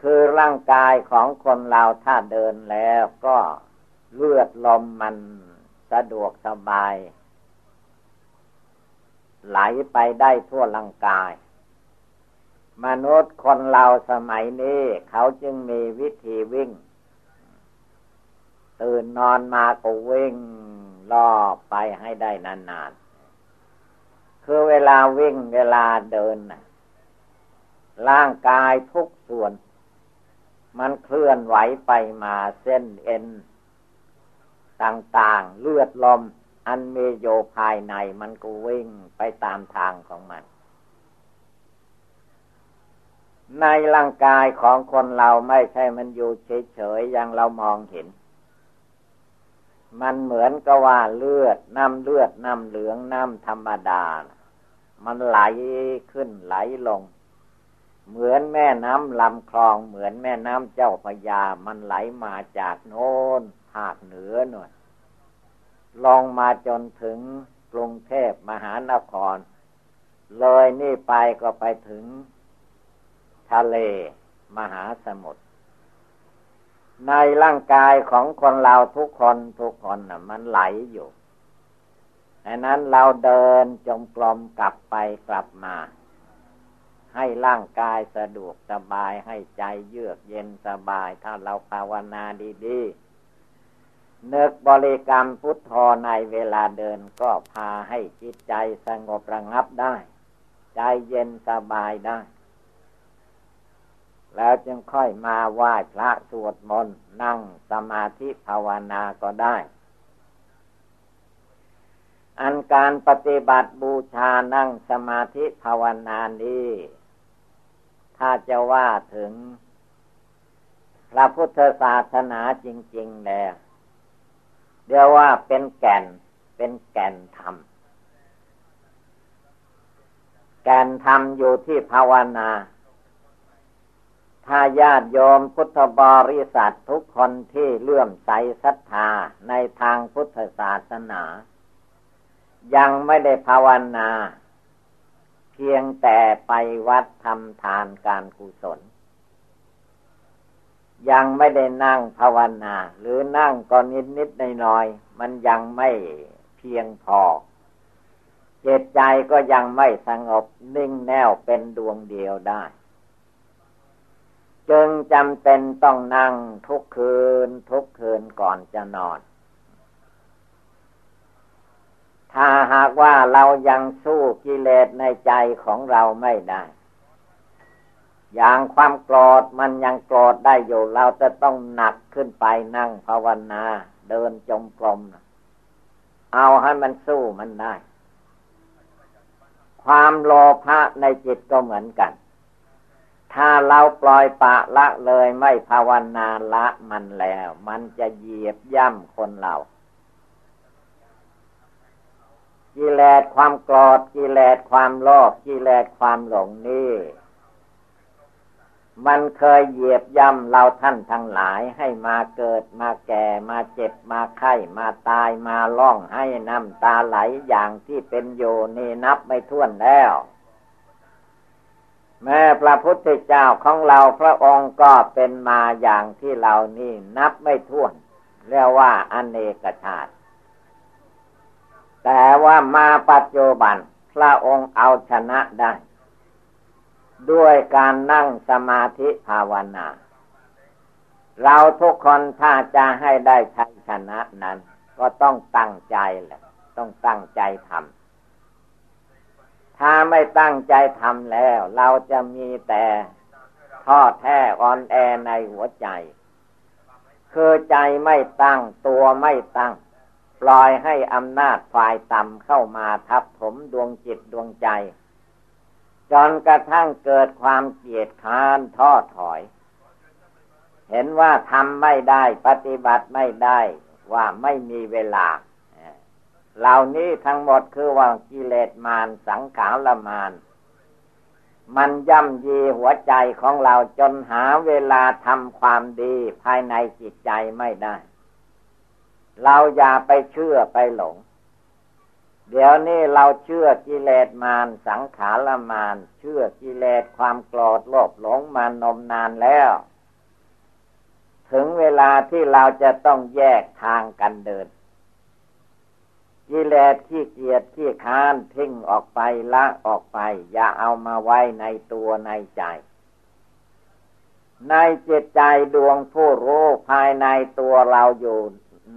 คือร่างกายของคนเราถ้าเดินแล้วก็เลือดลมมันสะดวกสบาย ไหลไปได้ทั่วร่างกาย มนุษย์คนเราสมัยนี้เขาจึงมีวิธีวิ่ง ตื่นนอนมาก็วิ่งรอบไปให้ได้นานๆ คือเวลาวิ่งเวลาเดินนะร่างกายทุกส่วน มันเคลื่อนไหวไปมาเส้นเอ็น ต่างๆ เลือดลม อันมีโยภายในมันก็วิ่งไปตามทางของมัน ในร่างกายของคนเราไม่ใช่มันอยู่เฉยๆอย่างเรามองเห็น มันเหมือนกับว่าเลือดน้ำเลือดน้ำเหลืองน้ำธรรมดา มันไหลขึ้นไหลลง เหมือนแม่น้ำลำคลอง เหมือนแม่น้ำเจ้าพยา มันไหลมาจากโน้นภาคเหนือหน่อยลงมาจนถึงกรุงเทพมหานคร เลยนี่ไปก็ไปถึงทะเลมหาสมุทร ในร่างกายของคนเราทุกคนทุกคนนะมันไหลอยู่ดังนั้นเราเดินจงกรมกลับไปกลับมา ให้ร่างกายสะดวกสบายให้ใจเยือกเย็นสบาย ถ้าเราภาวนาดีๆนึกบริกรรมพุทโธในเวลาเดินก็พาให้จิตใจสงบระงับได้ ใจเย็นสบายได้ แล้วจึงค่อยมาไหว้พระสวดมนต์นั่งสมาธิภาวนาก็ได้ อันการปฏิบัติบูชานั่งสมาธิภาวนานี้ ถ้าจะว่าถึง พระพุทธศาสนาจริง ๆ แล้วเดียวว่าเป็นแก่นเป็นแก่นธรรม แก่นธรรมอยู่ที่ภาวนา ถ้าญาติโยมพุทธบริษัททุกคนที่เลื่อมใสศรัทธาในทางพุทธศาสนา ยังไม่ได้ภาวนา เพียงแต่ไปวัดทำทานการกุศล ยังไม่ได้นั่งภาวนา หรือนั่งก็นิดนิดหน่อยหน่อยมันยังไม่เพียงพอจิตใจก็ยังไม่สงบนิ่งแน่วเป็นดวงเดียวได้ จึงจำเป็นต้องนั่งทุกคืน ทุกคืนก่อนจะนอน ถ้าหากว่าเรายังสู้กิเลสในใจของเราไม่ได้ อย่างความโกรธมันยังโกรธได้อยู่ เราจะต้องหนักขึ้นไปนั่งภาวนา เดินจงกรมเอาให้มันสู้มันได้ ความโลภะในจิตก็เหมือนกัน ถ้าเราปล่อยปะละเลยไม่ภาวนาละมันแล้ว มันจะเหยียบย่ำคนเรากิเลสความโกรธกิเลสความโลภกิเลสความหลงนี่มันเคยเหยียบย่ำเราท่านทั้งหลายให้มาเกิดมาแก่มาเจ็บมาไข้มาตายมาล่องให้น้ำตาไหลอย่างที่เป็นอยู่นี่นับไม่ถ้วนแล้ว แม่พระพุทธเจ้าของเราพระองค์ก็เป็นมาอย่างที่เรานี่นับไม่ถ้วน เรียกว่าอเนกชาติ แต่ว่ามาปัจจุบัน พระองค์เอาชนะได้ ด้วยการนั่งสมาธิภาวนา เราทุกคนถ้าจะให้ได้ชัยชนะนั้น ก็ต้องตั้งใจแหละ ต้องตั้งใจทำ ถ้าไม่ตั้งใจทำแล้ว เราจะมีแต่ท้อแท้อ่อนแอในหัวใจ คือใจไม่ตั้งตัวไม่ตั้ง ปล่อยให้อำนาจฝ่ายต่ำเข้ามาทับถมดวงจิตดวงใจ จนกระทั่งเกิดความเกลียดค้านท้อถอย เห็นว่าทำไม่ได้ปฏิบัติไม่ได้ว่าไม่มีเวลา เหล่านี้ทั้งหมดคือว่ากิเลสมารสังขารละมานมันย่ำยีหัวใจของเราจนหาเวลาทำความดีภายในจิตใจไม่ได้ เราอย่าไปเชื่อไปหลง เดี๋ยวนี้เราเชื่อกิเลสมารสังขารมารเชื่อกิเลสความโกรธโลภหลงมานมนานแล้ว ถึงเวลาที่เราจะต้องแยกทางกันเดิน กิเลสที่เกียดที่ค้านทิ้งออกไปละออกไป อย่าเอามาไว้ในตัวในใจ ในจิตใจดวงผู้รู้ภายในตัวเราอยู่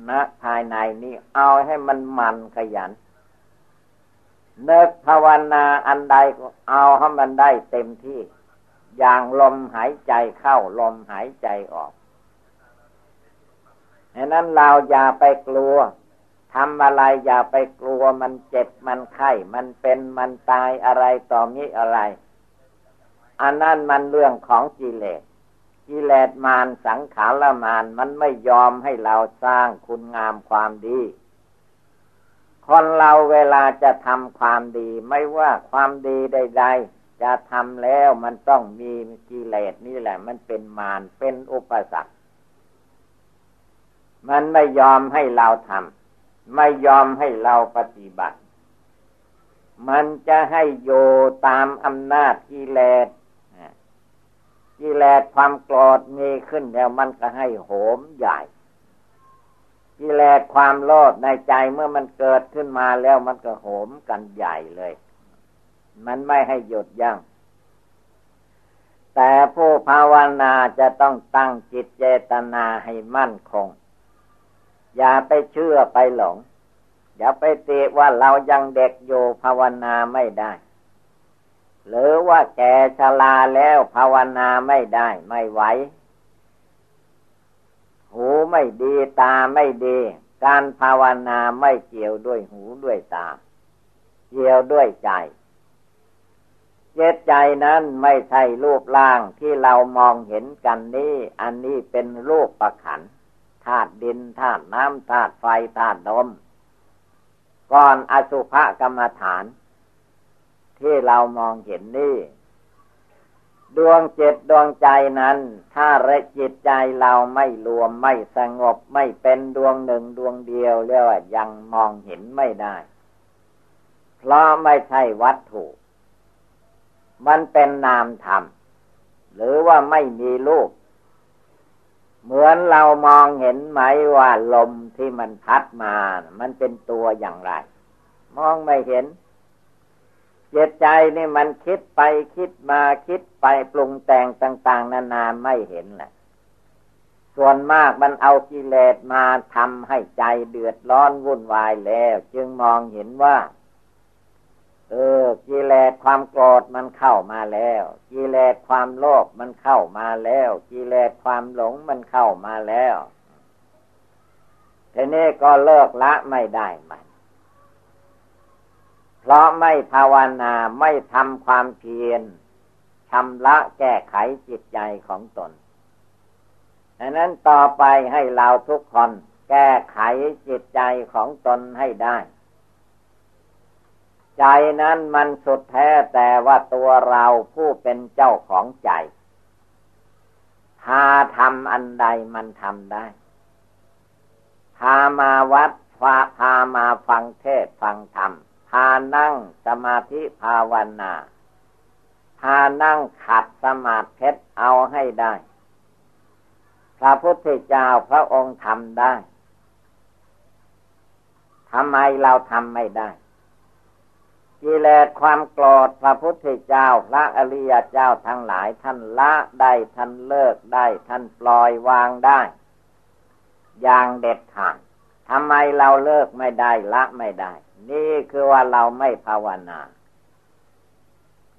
ณนะภายในนี้ เอาให้มันมันขยันเนึกภาวนาอันใดก็เอาให้มันได้เต็มที่ อย่างลมหายใจเข้าลมหายใจออกฉะนั้นเราอย่าไปกลัว ทำอะไรอย่าไปกลัวมันเจ็บมันไข้ มันเป็นมันตายอะไรต่อมิอะไร อันนั้นมันเรื่องของกิเลสกิเลสมารสังขารมารมันไม่ยอมให้เราสร้างคุณงามความดี คนเราเวลาจะทำความดีไม่ว่าความดีใด ๆ จะทำแล้วมันต้องมีกิเลสนี่แหละ มันเป็นมารเป็นอุปสรรค มันไม่ยอมให้เราทำ ไม่ยอมให้เราปฏิบัติ มันจะให้โยตามอำนาจกิเลสกิเลสความโกรธมีขึ้นแล้วมันก็ให้โหมใหญ่กิเลสความโลภในใจเมื่อมันเกิดขึ้นมาแล้วมันก็โหมกันใหญ่เลย มันไม่ให้หยุดยัง้งแต่ผู้ภาวนาจะต้องตั้งจิตเจตนาให้มั่นคง อย่าไปเชื่อไปหลง อย่าไปติว่าเรายังเด็กอยู่ภาวนาไม่ได้ หรือว่าแก่ชราแล้วภาวนาไม่ได้ไม่ไหว หูไม่ดีตาไม่ดี การภาวนาไม่เกี่ยวด้วยหูด้วยตา เกี่ยวด้วยใจเจตใจนั้นไม่ใช่รูปร่างที่เรามองเห็นกันนี้ อันนี้เป็นรูปประขันธ ธาตุดินธาตุน้ำธาตุไฟธาตุลมก่อนอสุภกรรมฐาน ที่เรามองเห็นนี่ดวงจิตดวงใจนั้น ถ้าระจิตใจเราไม่รวมไม่สงบไม่เป็นดวงหนึ่งดวงเดียวเรียกว่ายังมองเห็นไม่ได้ เพราะไม่ใช่วัตถุ มันเป็นนามธรรม หรือว่าไม่มีรูป เหมือนเรามองเห็นไหมว่าลมที่มันพัดมา มันเป็นตัวอย่างไร มองไม่เห็นเจตใจนี่มันคิดไปคิดมาคิดไปปรุงแต่งต่าง ๆ นานาไม่เห็นแหละส่วนมากมันเอากิเลสมาทำให้ใจเดือดร้อนวุ่นวายแล้ว จึงมองเห็นว่า เออ กิเลสความโกรธมันเข้ามาแล้ว กิเลสความโลภมันเข้ามาแล้ว กิเลสความหลงมันเข้ามาแล้วทีนี้ก็เลิกละไม่ได้มัน เพราะไม่ภาวนาไม่ทำความเพียรชำระแก้ไขจิตใจของตนดังนั้นต่อไปให้เราทุกคนแก้ไขจิตใจของตนให้ได้ ใจนั้นมันสุดแท้แต่ว่าตัวเราผู้เป็นเจ้าของใจ พาทำอันใดมันทำได้ พามาวัดพาพามาฟังเทศฟังธรรม พานั่งสมาธิภาวนา พานั่งขัดสมาธิเอาให้ได้ พระพุทธเจ้าพระองค์ทำได้ทำไมเราทำไม่ได้ กิเลสความโกรธพระพุทธเจ้าพระอริยเจ้าทั้งหลายท่านละได้ท่านเลิกได้ท่านปล่อยวางได้ อย่างเด็ดขาดทำไมเราเลิกไม่ได้ละไม่ได้ นี่คือว่าเราไม่ภาวนา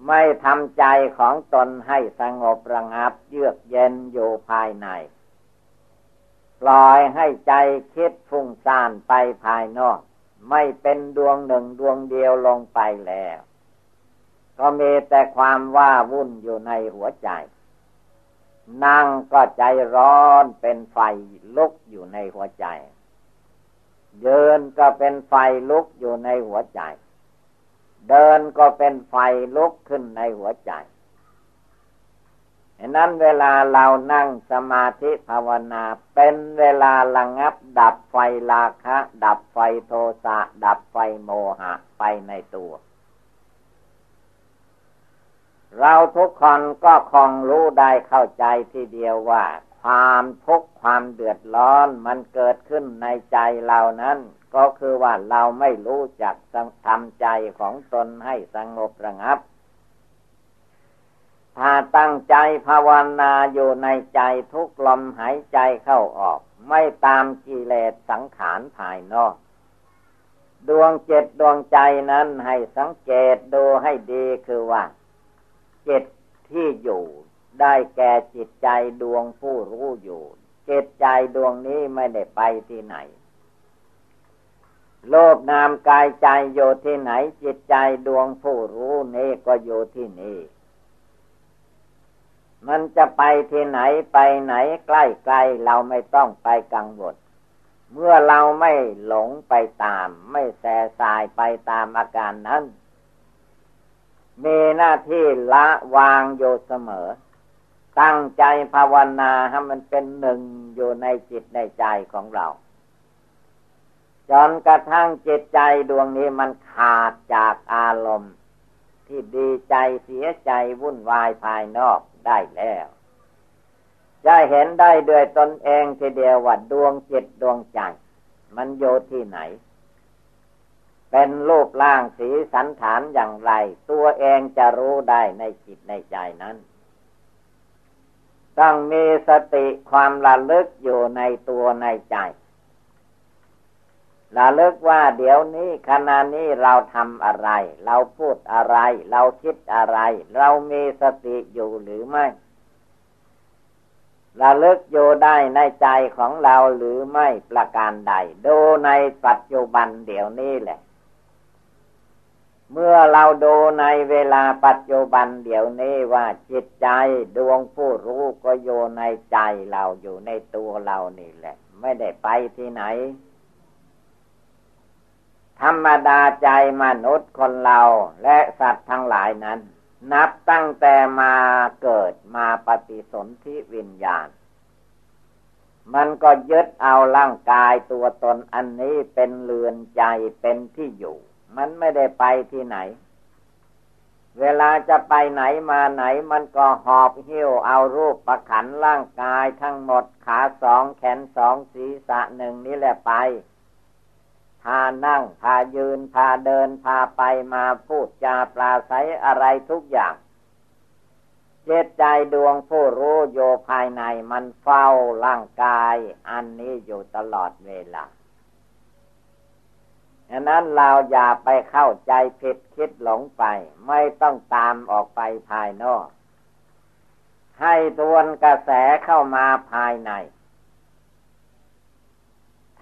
ไม่ทำใจของตนให้สงบระงับเยือกเย็นอยู่ภายใน ปล่อยให้ใจคิดฟุ้งซ่านไปภายนอก ไม่เป็นดวงหนึ่งดวงเดียวลงไปแล้ว ก็มีแต่ความว่าวุ่นอยู่ในหัวใจ นั่งก็ใจร้อนเป็นไฟลุกอยู่ในหัวใจ เดินก็เป็นไฟลุกอยู่ในหัวใจ เดินก็เป็นไฟลุกขึ้นในหัวใจ ฉะนั้นเวลาเรานั่งสมาธิภาวนา เป็นเวลาระงับ ดับไฟราคะ ดับไฟโทสะ ดับไฟโมหะไปในตัว เราทุกคนก็คงรู้ได้เข้าใจทีเดียวว่า ความทุกข์ความเดือดร้อนมันเกิดขึ้นในใจเรานั้น ก็คือว่าเราไม่รู้จักทำใจของตนให้สงบระงับ ถ้าตั้งใจภาวนาอยู่ในใจทุกลมหายใจเข้าออก ไม่ตามกิเลสสังขารภายนอก ดวงเจ็ดดวงใจนั้นให้สังเกตดูให้ดีคือว่า เจ็ดที่อยู่ได้แก่จิตใจดวงผู้รู้อยู่จิตใจดวงนี้ไม่ได้ไปที่ไหน โลภนามกายใจอยู่ที่ไหน จิตใจดวงผู้รู้นี้ก็อยู่ที่นี่ มันจะไปที่ไหนไปไหนใกล้ไกลเราไม่ต้องไปกังวล เมื่อเราไม่หลงไปตาม ไม่แสสายไปตามอาการนั้น มีหน้าที่ละวางอยู่เสมอ ตั้งใจภาวนาให้มันเป็นหนึ่งอยู่ในจิตในใจของเราจนกระทั่งจิตใจดวงนี้มันขาดจากอารมณ์ ที่ดีใจเสียใจวุ่นวายภายนอก ได้แล้ว จะเห็นได้ด้วยตนเองทีเดียวว่าดวงจิตดวงใจ มันโยที่ไหน เป็นรูปร่างสีสันฐานอย่างไร ตัวเองจะรู้ได้ในจิตในใจนั้นต้องมีสติความระลึกอยู่ในตัวในใจ ระลึกว่าเดี๋ยวนี้ขณะนี้เราทำอะไร เราพูดอะไร เราคิดอะไร เรามีสติอยู่หรือไม่ระลึกอยู่ได้ในใจของเราหรือไม่ประการใด ดูในปัจจุบันเดี๋ยวนี้แหละ เมื่อเราดูในเวลาปัจจุบันเดี๋ยวนี้ว่าจิตใจดวงผู้รู้ก็อยู่ในใจเราอยู่ในตัวเรานี่แหละ ไม่ได้ไปที่ไหน ธรรมดาใจมนุษย์คนเราและสัตว์ทั้งหลายนั้น นับตั้งแต่มาเกิดมาปฏิสนธิวิญญาณ มันก็ยึดเอาร่างกายตัวตนอันนี้เป็นเรือนใจเป็นที่อยู่ มันไม่ได้ไปที่ไหน เวลาจะไปไหนมาไหนมันก็หอบหิ้วเอารูปประขันร่างกายทั้งหมดขาสองแขนสองศีรษะหนึ่งนี่แหละไปานั่ง พายืน พาเดิน พาไปมาพูดจาปลาใสอะไรทุกอย่างเจตใจดวงผู้รู้โยภายในมันเฝ้าร่างกาย อันนี้อยู่ตลอดเวลาฉะนั้นเราอย่าไปเข้าใจผิดคิดหลงไป ไม่ต้องตามออกไปภายนอก ให้ทวนกระแสเข้ามาภายใน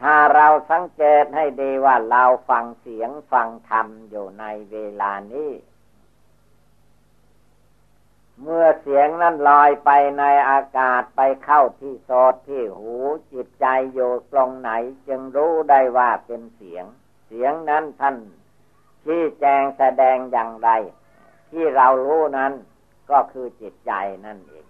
ถ้าเราสังเกตให้ดีว่าเราฟังเสียงฟังธรรมอยู่ในเวลานี้ เมื่อเสียงนั้นลอยไปในอากาศไปเข้าที่โสดที่หูจิตใจอยู่ตรงไหนจึงรู้ได้ว่าเป็นเสียง เสียงนั้นท่านที่แจงแสดงอย่างไร ที่เรารู้นั้นก็คือจิตใจนั่นเอง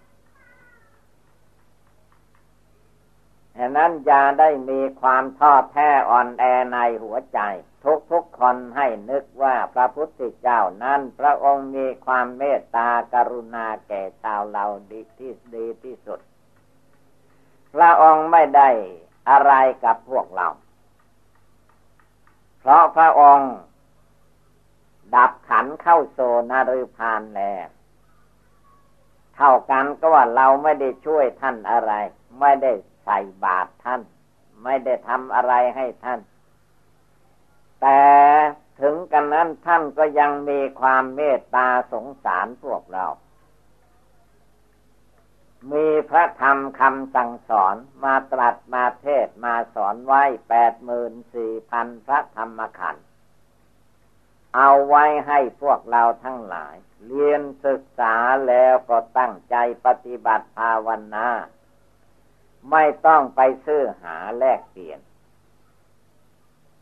ฉะนั้นอย่าได้มีความท้อแท้อ่อนแอในหัวใจ ทุกทุกคนให้นึกว่าพระพุทธเจ้านั้นพระองค์มีความเมตตากรุณาแก่ชาวเราดีที่ดีที่สุด พระองค์ไม่ได้อะไรกับพวกเรา เพราะพระองค์ดับขันเข้าโซนารุพานแล้วเท่ากันก็ว่าเราไม่ได้ช่วยท่านอะไร ไม่ได้ ใส่บาตรท่าน ไม่ได้ทำอะไรให้ท่าน แต่ถึงกันนั้นท่านก็ยังมีความเมตตาสงสารพวกเรา มีพระธรรมคำสั่งสอนมาตรัสมาเทศมาสอนไว้แปดหมื่นสี่พันพระธรรมขันธ์เอาไว้ให้พวกเราทั้งหลาย เรียนศึกษาแล้วก็ตั้งใจปฏิบัติภาวนา ไม่ต้องไปซื้อหาแลกเปลี่ยน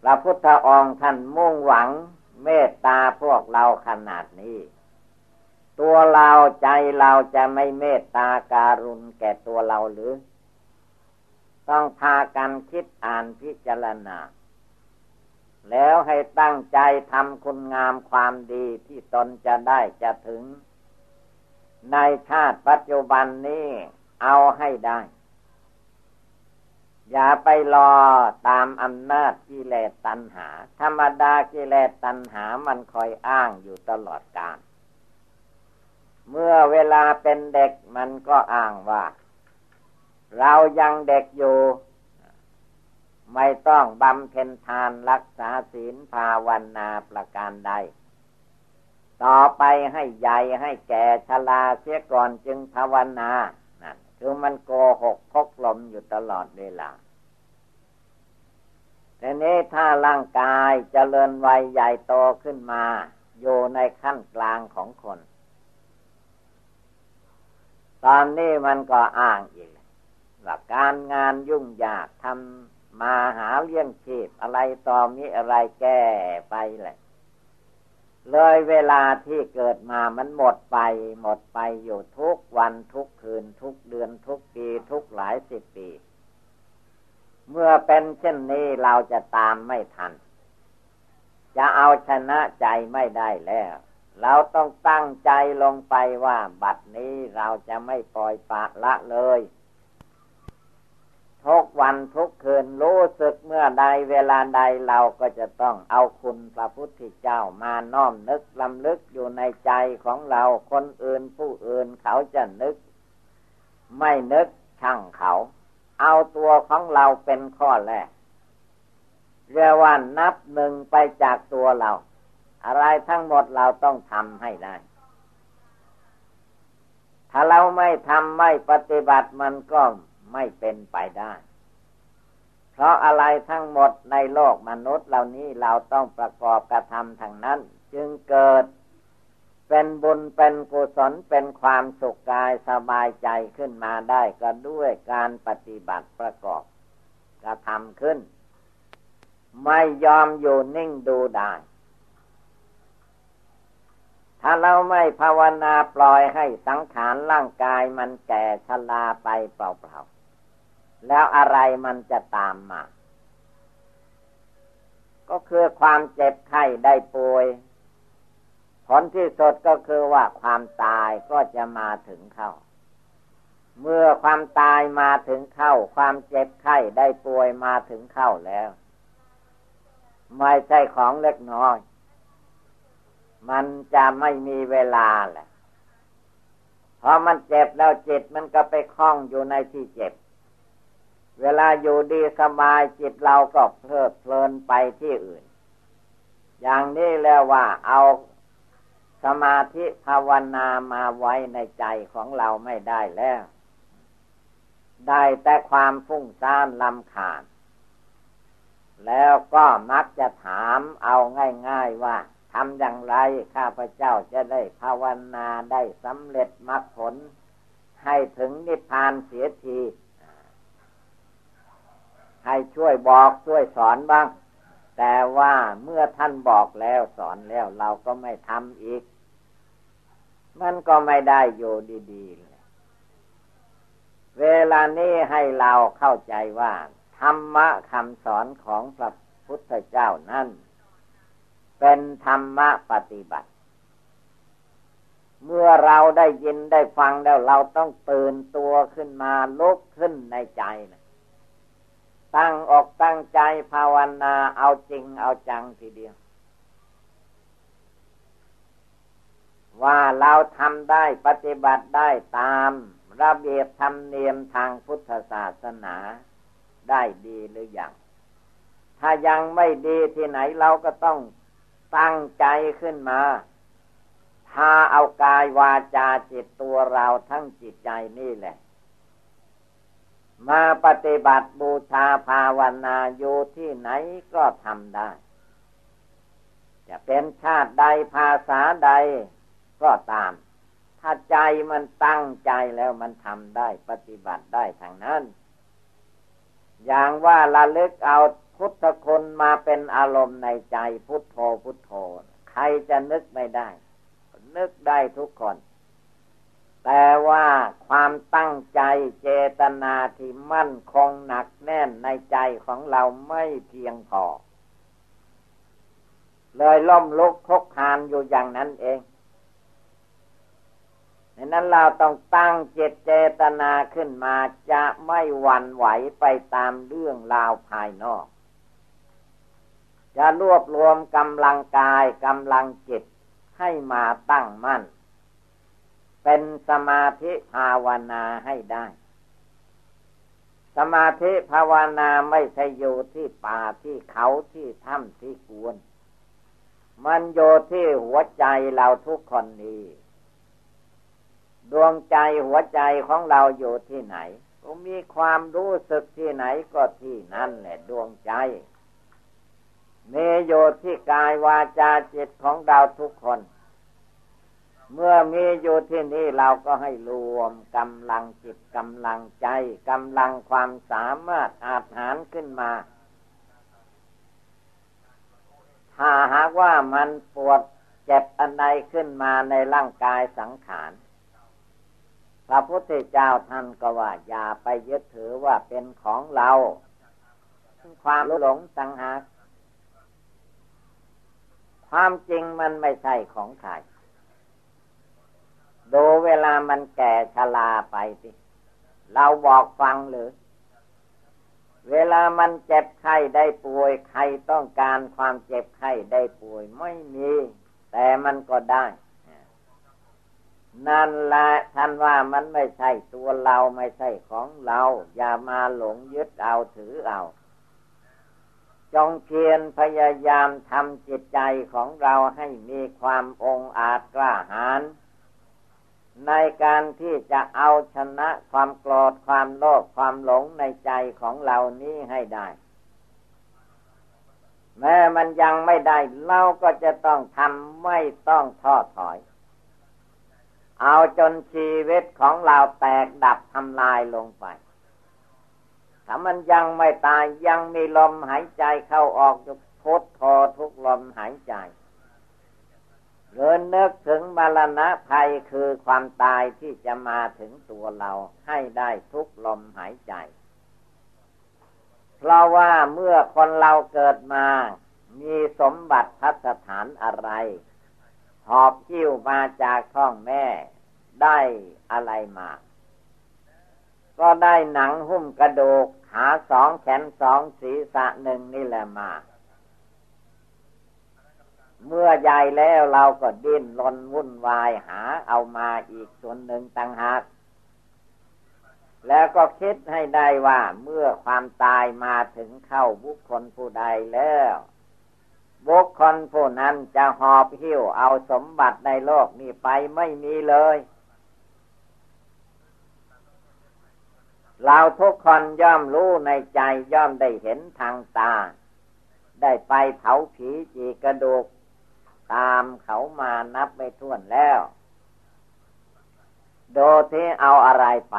พระพุทธองค์ท่านมุ่งหวังเมตตาพวกเราขนาดนี้ ตัวเราใจเราจะไม่เมตตาการุณแก่ตัวเราหรือ ต้องพากันคิดอ่านพิจารณา แล้วให้ตั้งใจทำคุณงามความดีที่ตนจะได้จะถึง ในชาติปัจจุบันนี้เอาให้ได้ อย่าไปรอตามอำนาจกิเลสตัณหา ธรรมดากิเลสตัณหามันคอยอ้างอยู่ตลอดกาลเมื่อเวลาเป็นเด็กมันก็อ้างว่า เรายังเด็กอยู่ ไม่ต้องบำเพ็ญทานรักษาศีลภาวนาประการใด ต่อไปให้ใหญ่ให้แก่ชราเสียก่อนจึงภาวนานั่นคือมันโกหกพกลมอยู่ตลอดเวลา แต่นี้ถ้าร่างกายจเจริญวัยใหญ่โตขึ้นมา อยู่ในขั้นกลางของคน ตอนนี้มันก็อ้างอีกว่าการงานยุ่งยากทำมาหาเลี้ยงชีพอะไรต่อมีอะไรแก้ไปเลยเลยเวลาที่เกิดมามันหมดไป หมดไปอยู่ทุกวันทุกคืนทุกเดือนทุกปีทุกหลายสิบปี เมื่อเป็นเช่นนี้เราจะตามไม่ทัน จะเอาชนะใจไม่ได้แล้ว เราต้องตั้งใจลงไปว่า บัดนี้เราจะไม่ปล่อยปะละเลยทุกวันทุกคืนรู้สึกเมื่อใดเวลาใดเราก็จะต้องเอาคุณพระพุทธเจ้ามาน้อมนึกลำลึกอยู่ในใจของเราคนอื่นผู้อื่นเขาจะนึก ไม่นึกช่างเขา เอาตัวของเราเป็นข้อแรกเรียกว่านับหนึ่งไปจากตัวเรา อะไรทั้งหมดเราต้องทำให้ได้ ถ้าเราไม่ทำไม่ปฏิบัติมันก็ไม่เป็นไปได้ เพราะอะไรทั้งหมดในโลกมนุษย์เหล่านี้เราต้องประกอบกระทำทางนั้น จึงเกิด เป็นบุญเป็นกุศลเป็นความสุขกายสบายใจขึ้นมาได้ก็ด้วยการปฏิบัติประกอบกระทำขึ้น ไม่ยอมอยู่นิ่งดูได้ถ้าเราไม่ภาวนาปล่อยให้สังขารร่างกายมันแก่ชราไปเปล่าๆ แล้วอะไรมันจะตามมา ก็คือความเจ็บไข้ได้ป่วย ผลที่สุดก็คือว่าความตายก็จะมาถึงเข้า เมื่อความตายมาถึงเข้า ความเจ็บไข้ได้ป่วยมาถึงเข้าแล้ว ไม่ใช่ของเล็กน้อย มันจะไม่มีเวลาแหละพอมันเจ็บแล้วจิตมันก็ไปคล้องอยู่ในที่เจ็บ เวลาอยู่ดีสบายจิตเราก็เพลิดเพลินไปที่อื่น อย่างนี้แล้วว่าเอา สมาธิภาวนามาไว้ในใจของเราไม่ได้แล้ว ได้แต่ความฟุ้งซ่านลำขาดแล้วก็มักจะถามเอาง่าย ๆว่าทำอย่างไรข้าพเจ้าจะได้ภาวนาได้สำเร็จมรรคผล ให้ถึงนิพพานเสียที ให้ช่วยบอกช่วยสอนบ้าง แต่ว่าเมื่อท่านบอกแล้วสอนแล้วเราก็ไม่ทำอีก มันก็ไม่ได้อยู่ดีๆเเวลานี้ให้เราเข้าใจว่า ธรรมะคำสอนของพระพุทธเจ้านั้นเป็นธรรมะปฏิบัติ เมื่อเราได้ยินได้ฟังแล้วเราต้องตื่นตัวขึ้นมาลุกขึ้นในใจนะตั้งอกตั้งใจภาวนาเอาจริงเอาจังทีเดียว ว่าเราทำได้ปฏิบัติได้ตามระเบียบธรรมเนียมทางพุทธศาสนาได้ดีหรืออยัง ถ้ายังไม่ดีที่ไหนเราก็ต้องตั้งใจขึ้นมาพาเอากายวาจาจิตตัวเราทั้งจิตใจนี่แหละ มาปฏิบัติบูชาภาวนาอยู่ที่ไหนก็ทำได้ จะเป็นชาติใดภาษาใด ก็ตาม ถ้าใจมันตั้งใจแล้วมันทำได้ปฏิบัติได้ทางนั้น อย่างว่าละลึกเอาพุทธคุณมาเป็นอารมณ์ในใจพุทโธพุทโธ ใครจะนึกไม่ได้ นึกได้ทุกคน แต่ว่าความตั้งใจเจตนาที่มั่นคงหนักแน่นในใจของเราไม่เพียงพอเลยล่มลุกทุกคานอยู่อย่างนั้นเอง ดังนั้นเราต้องตั้งเจตเจตนาขึ้นมาจะไม่หวั่นไหวไปตามเรื่องราวภายนอก จะรวบรวมกำลังกายกำลังจิตให้มาตั้งมั่น เป็นสมาธิภาวนาให้ได้ สมาธิภาวนาไม่ใช่อยู่ที่ป่าที่เขาที่ถ้ำที่กวน มันโยที่หัวใจเราทุกคนนี้ ดวงใจหัวใจของเราอยู่ที่ไหนมีความรู้สึกที่ไหนก็ที่นั่นแหละดวงใจมีโยที่กายวาจาจิตของเราทุกคน เมื่อมีอยู่ที่นี่เราก็ให้รวมกำลังจิตกำลังใจกำลังความสามารถอาหารขึ้นมา ถ้าหากว่ามันปวดเจ็บอันใดขึ้นมาในร่างกายสังขาร พระพุทธเจ้าท่านก็ว่า อย่าไปยึดถือว่าเป็นของเรา ความหลงสังหากความจริงมันไม่ใช่ของใครดูเวลามันแก่ชราไปสิเราบอกฟังหรือ เวลามันเจ็บไข้ได้ป่วย ใครต้องการความเจ็บไข้ได้ป่วย ไม่มี แต่มันก็ได้ นั่นแหละท่านว่ามันไม่ใช่ตัวเราไม่ใช่ของเรา อย่ามาหลงยึดเอาถือเอา จงเพียรพยายามทำจิตใจของเราให้มีความองอาจกล้าหาญในการที่จะเอาชนะความโกรธความโลภความหลงในใจของเรานี้ให้ได้ แม้มันยังไม่ได้ เราก็จะต้องทำไม่ต้องท้อถอย เอาจนชีวิตของเราแตกดับทำลายลงไป ถ้ามันยังไม่ตายยังมีลมหายใจเข้าออกอยู่พุทโธทุกลมหายใจเรินนึกถึงมรณะภัยคือความตายที่จะมาถึงตัวเราให้ได้ทุกลมหายใจ เพราะว่าเมื่อคนเราเกิดมา มีสมบัติพัสถานอะไร หอบหิ้วมาจากท้องแม่ ได้อะไรมา ก็ได้หนังหุ้มกระดูกขาสองแขนสองศีรษะหนึ่งนี่แหละมา เมื่อใหญ่แล้วเราก็ดิ้นรนวุ่นวายหาเอามาอีกส่วนหนึ่งต่างหากแล้วก็คิดให้ได้ว่าเมื่อความตายมาถึงเข้าบุคคลผู้ใดแล้ว บุคคลผู้นั้นจะหอบหิ้วเอาสมบัติในโลกนี้ไปไม่มีเลย เราทุกคนย่อมรู้ในใจย่อมได้เห็นทางตา ได้ไปเผาผีจีกระดูก ตามเขามานับไม่ถ้วนแล้ว โดที่เอาอะไรไป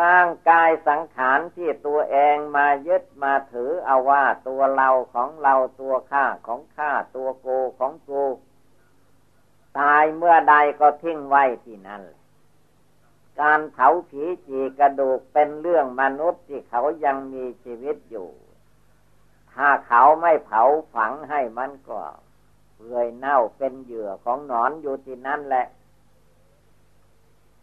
ร่างกายสังขารที่ตัวเองมายึดมาถือเอาว่าตัวเราของเราตัวข้าของข้าตัวโกของโกตายเมื่อใดก็ทิ้งไว้ที่นั่นการเผาผีจีกระดูกเป็นเรื่องมนุษย์ที่เขายังมีชีวิตอยู่ ถ้าเขาไม่เผาฝังให้มันก็เปื่อยเน่าเป็นเหยื่อของหนอนอยู่ที่นั่นแหละ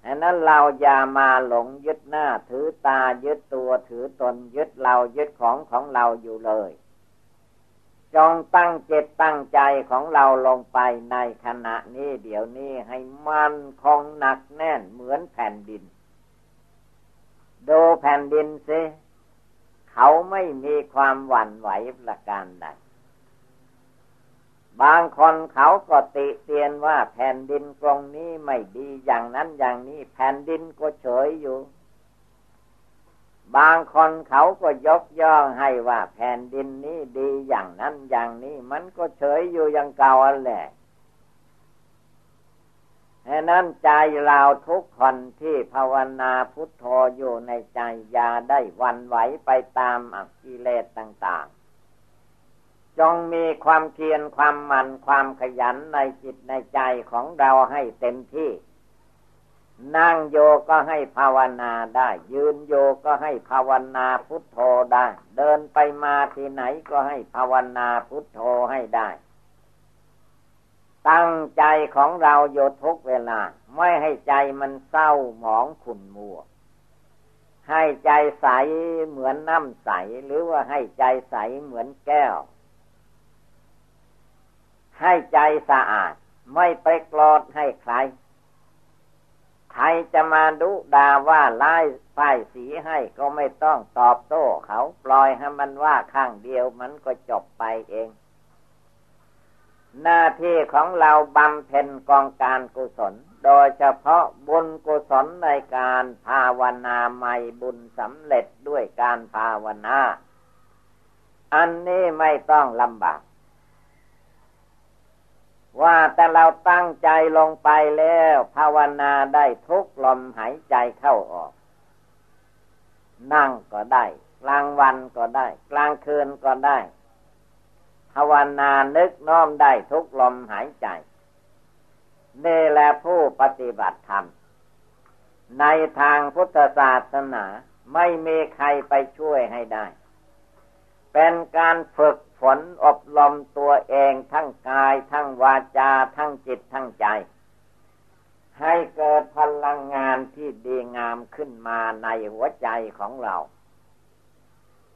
อันนั้นเราอย่ามาหลงยึดหน้า ถือตายึดตัวถือตนยึดเรายึดของของเราอยู่เลย จงตั้งเจตตั้งใจของเราลงไปในขณะนี้เดี๋ยวนี้ให้มันคงหนักแน่นเหมือนแผ่นดิน ดูแผ่นดินสิเขาไม่มีความหวั่นไหวประการใด บางคนเขาก็ติเตียนว่าแผ่นดินตรงนี้ไม่ดีอย่างนั้นอย่างนี้ แผ่นดินก็เฉยอยู่ บางคนเขาก็ยกย่องให้ว่าแผ่นดินนี้ดีอย่างนั้นอย่างนี้ มันก็เฉยอยู่อย่างเก่าอันแหละฉะนั้นใจเราทุกคนที่ภาวนาพุทโธอยู่ในใจยาได้วันไหวไปตามอกิเลสต่าง จงมีความเพียรความหมั่นความขยันในจิตในใจของเราให้เต็มที่ นั่งโยก็ให้ภาวนาได้ ยืนโยก็ให้ภาวนาพุทโธได้ เดินไปมาที่ไหนก็ให้ภาวนาพุทโธให้ได้ ตั้งใจของเราโยทุกเวลา ไม่ให้ใจมันเศร้าหมองขุ่นมัวให้ใจใสเหมือนน้ำใส หรือว่าให้ใจใสเหมือนแก้ว ให้ใจสะอาด ไม่ไปกรอดให้ใคร ใครจะมาดุดาว่าไล่ป้ายสีให้ก็ไม่ต้องตอบโต้เขาปล่อยให้มันว่าข้างเดียวมันก็จบไปเอง หน้าที่ของเราบำเพ็ญกองการกุศล โดยเฉพาะบุญกุศลในการภาวนาใหม่บุญสำเร็จด้วยการภาวนา อันนี้ไม่ต้องลำบาก ว่าแต่เราตั้งใจลงไปแล้ว ภาวนาได้ทุกลมหายใจเข้าออก นั่งก็ได้ กลางวันก็ได้ กลางคืนก็ได้ ภาวนานึกน้อมได้ทุกลมหายใจนี่แหละผู้ปฏิบัติธรรม ในทางพุทธศาสนาไม่มีใครไปช่วยให้ได้ เป็นการฝึก นอบรมตัวเองทั้งกาย ทั้งวาจา ทั้งจิตทั้งใจ ให้เกิดพลังงานที่ดีงามขึ้นมาในหัวใจของเรา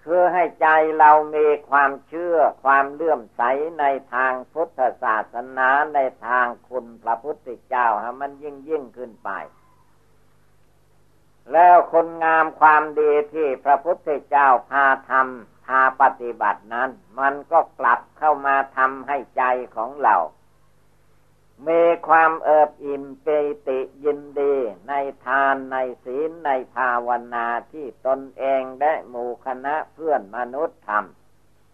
คือให้ใจเรามีความเชื่อความเลื่อมใสในทางพุทธศาสนาในทางคุณพระพุทธเจ้าให้มันยิ่งยิ่งขึ้นไป แล้วคนงามความดีที่พระพุทธเจ้าพาทำ พาปฏิบัตินั้น มันก็กลับเข้ามาทำให้ใจของเรามีความเอิบอิ่มเปติยินดี ในทานในศีลในภาวนาที่ตนเองและหมู่คณะเพื่อนมนุษย์ท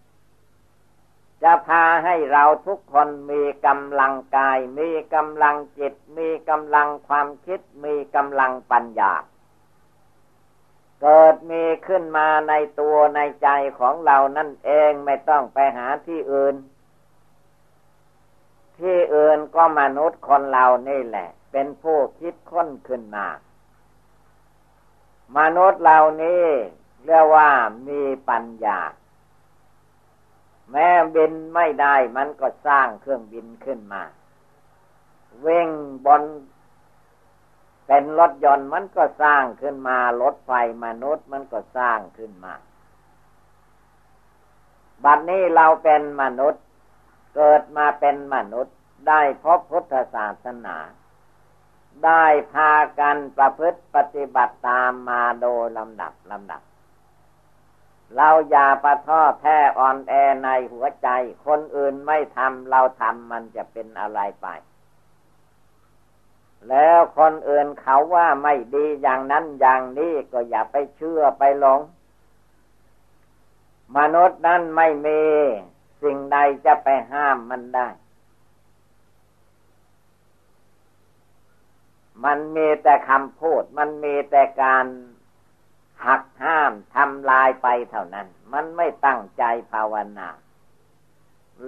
ำจะพาให้เราทุกคนมีกำลังกาย มีกำลังจิต มีกำลังความคิด มีกำลังปัญญา เกิดมีขึ้นมาในตัวในใจของเรานั่นเองไม่ต้องไปหาที่อื่น ที่อื่นก็มนุษย์คนเรานี่แหละ เป็นผู้คิดค้นขึ้นมามนุษย์เหล่านี้เรียกว่ามีปัญญา แม้บินไม่ได้มันก็สร้างเครื่องบินขึ้นมา เว่งบน เป็นรถยนต์มันก็สร้างขึ้นมารถไฟมนุษย์มันก็สร้างขึ้นมา บัดนี้เราเป็นมนุษย์ เกิดมาเป็นมนุษย์ได้พบพุทธศาสนา ได้พากันประพฤติปฏิบัติตามมาโดยลำดับลำดับ เราอย่าประท้อแท้อ่อนแอในหัวใจ คนอื่นไม่ทำเราทำมันจะเป็นอะไรไป แล้วคนอื่นเขาว่าไม่ดีอย่างนั้นอย่างนี้ก็อย่าไปเชื่อไปหลง มนุษย์นั้นไม่มีสิ่งใดจะไปห้ามมันได้ มันมีแต่คำพูด มันมีแต่การหักห้ามทำลายไปเท่านั้น มันไม่ตั้งใจภาวนา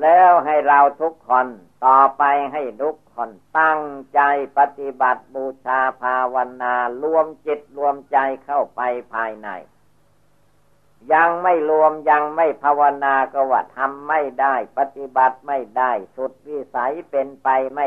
แล้วให้เราทุกคนต่อไปให้ทุก คนตั้งใจปฏิบัติบูชาภาวนารวมจิตรวมใจเข้าไปภายใน ยังไม่รวมยังไม่ภาวนาก็ว่าทำไม่ได้ ปฏิบัติไม่ได้ สุดวิสัยเป็นไปไม่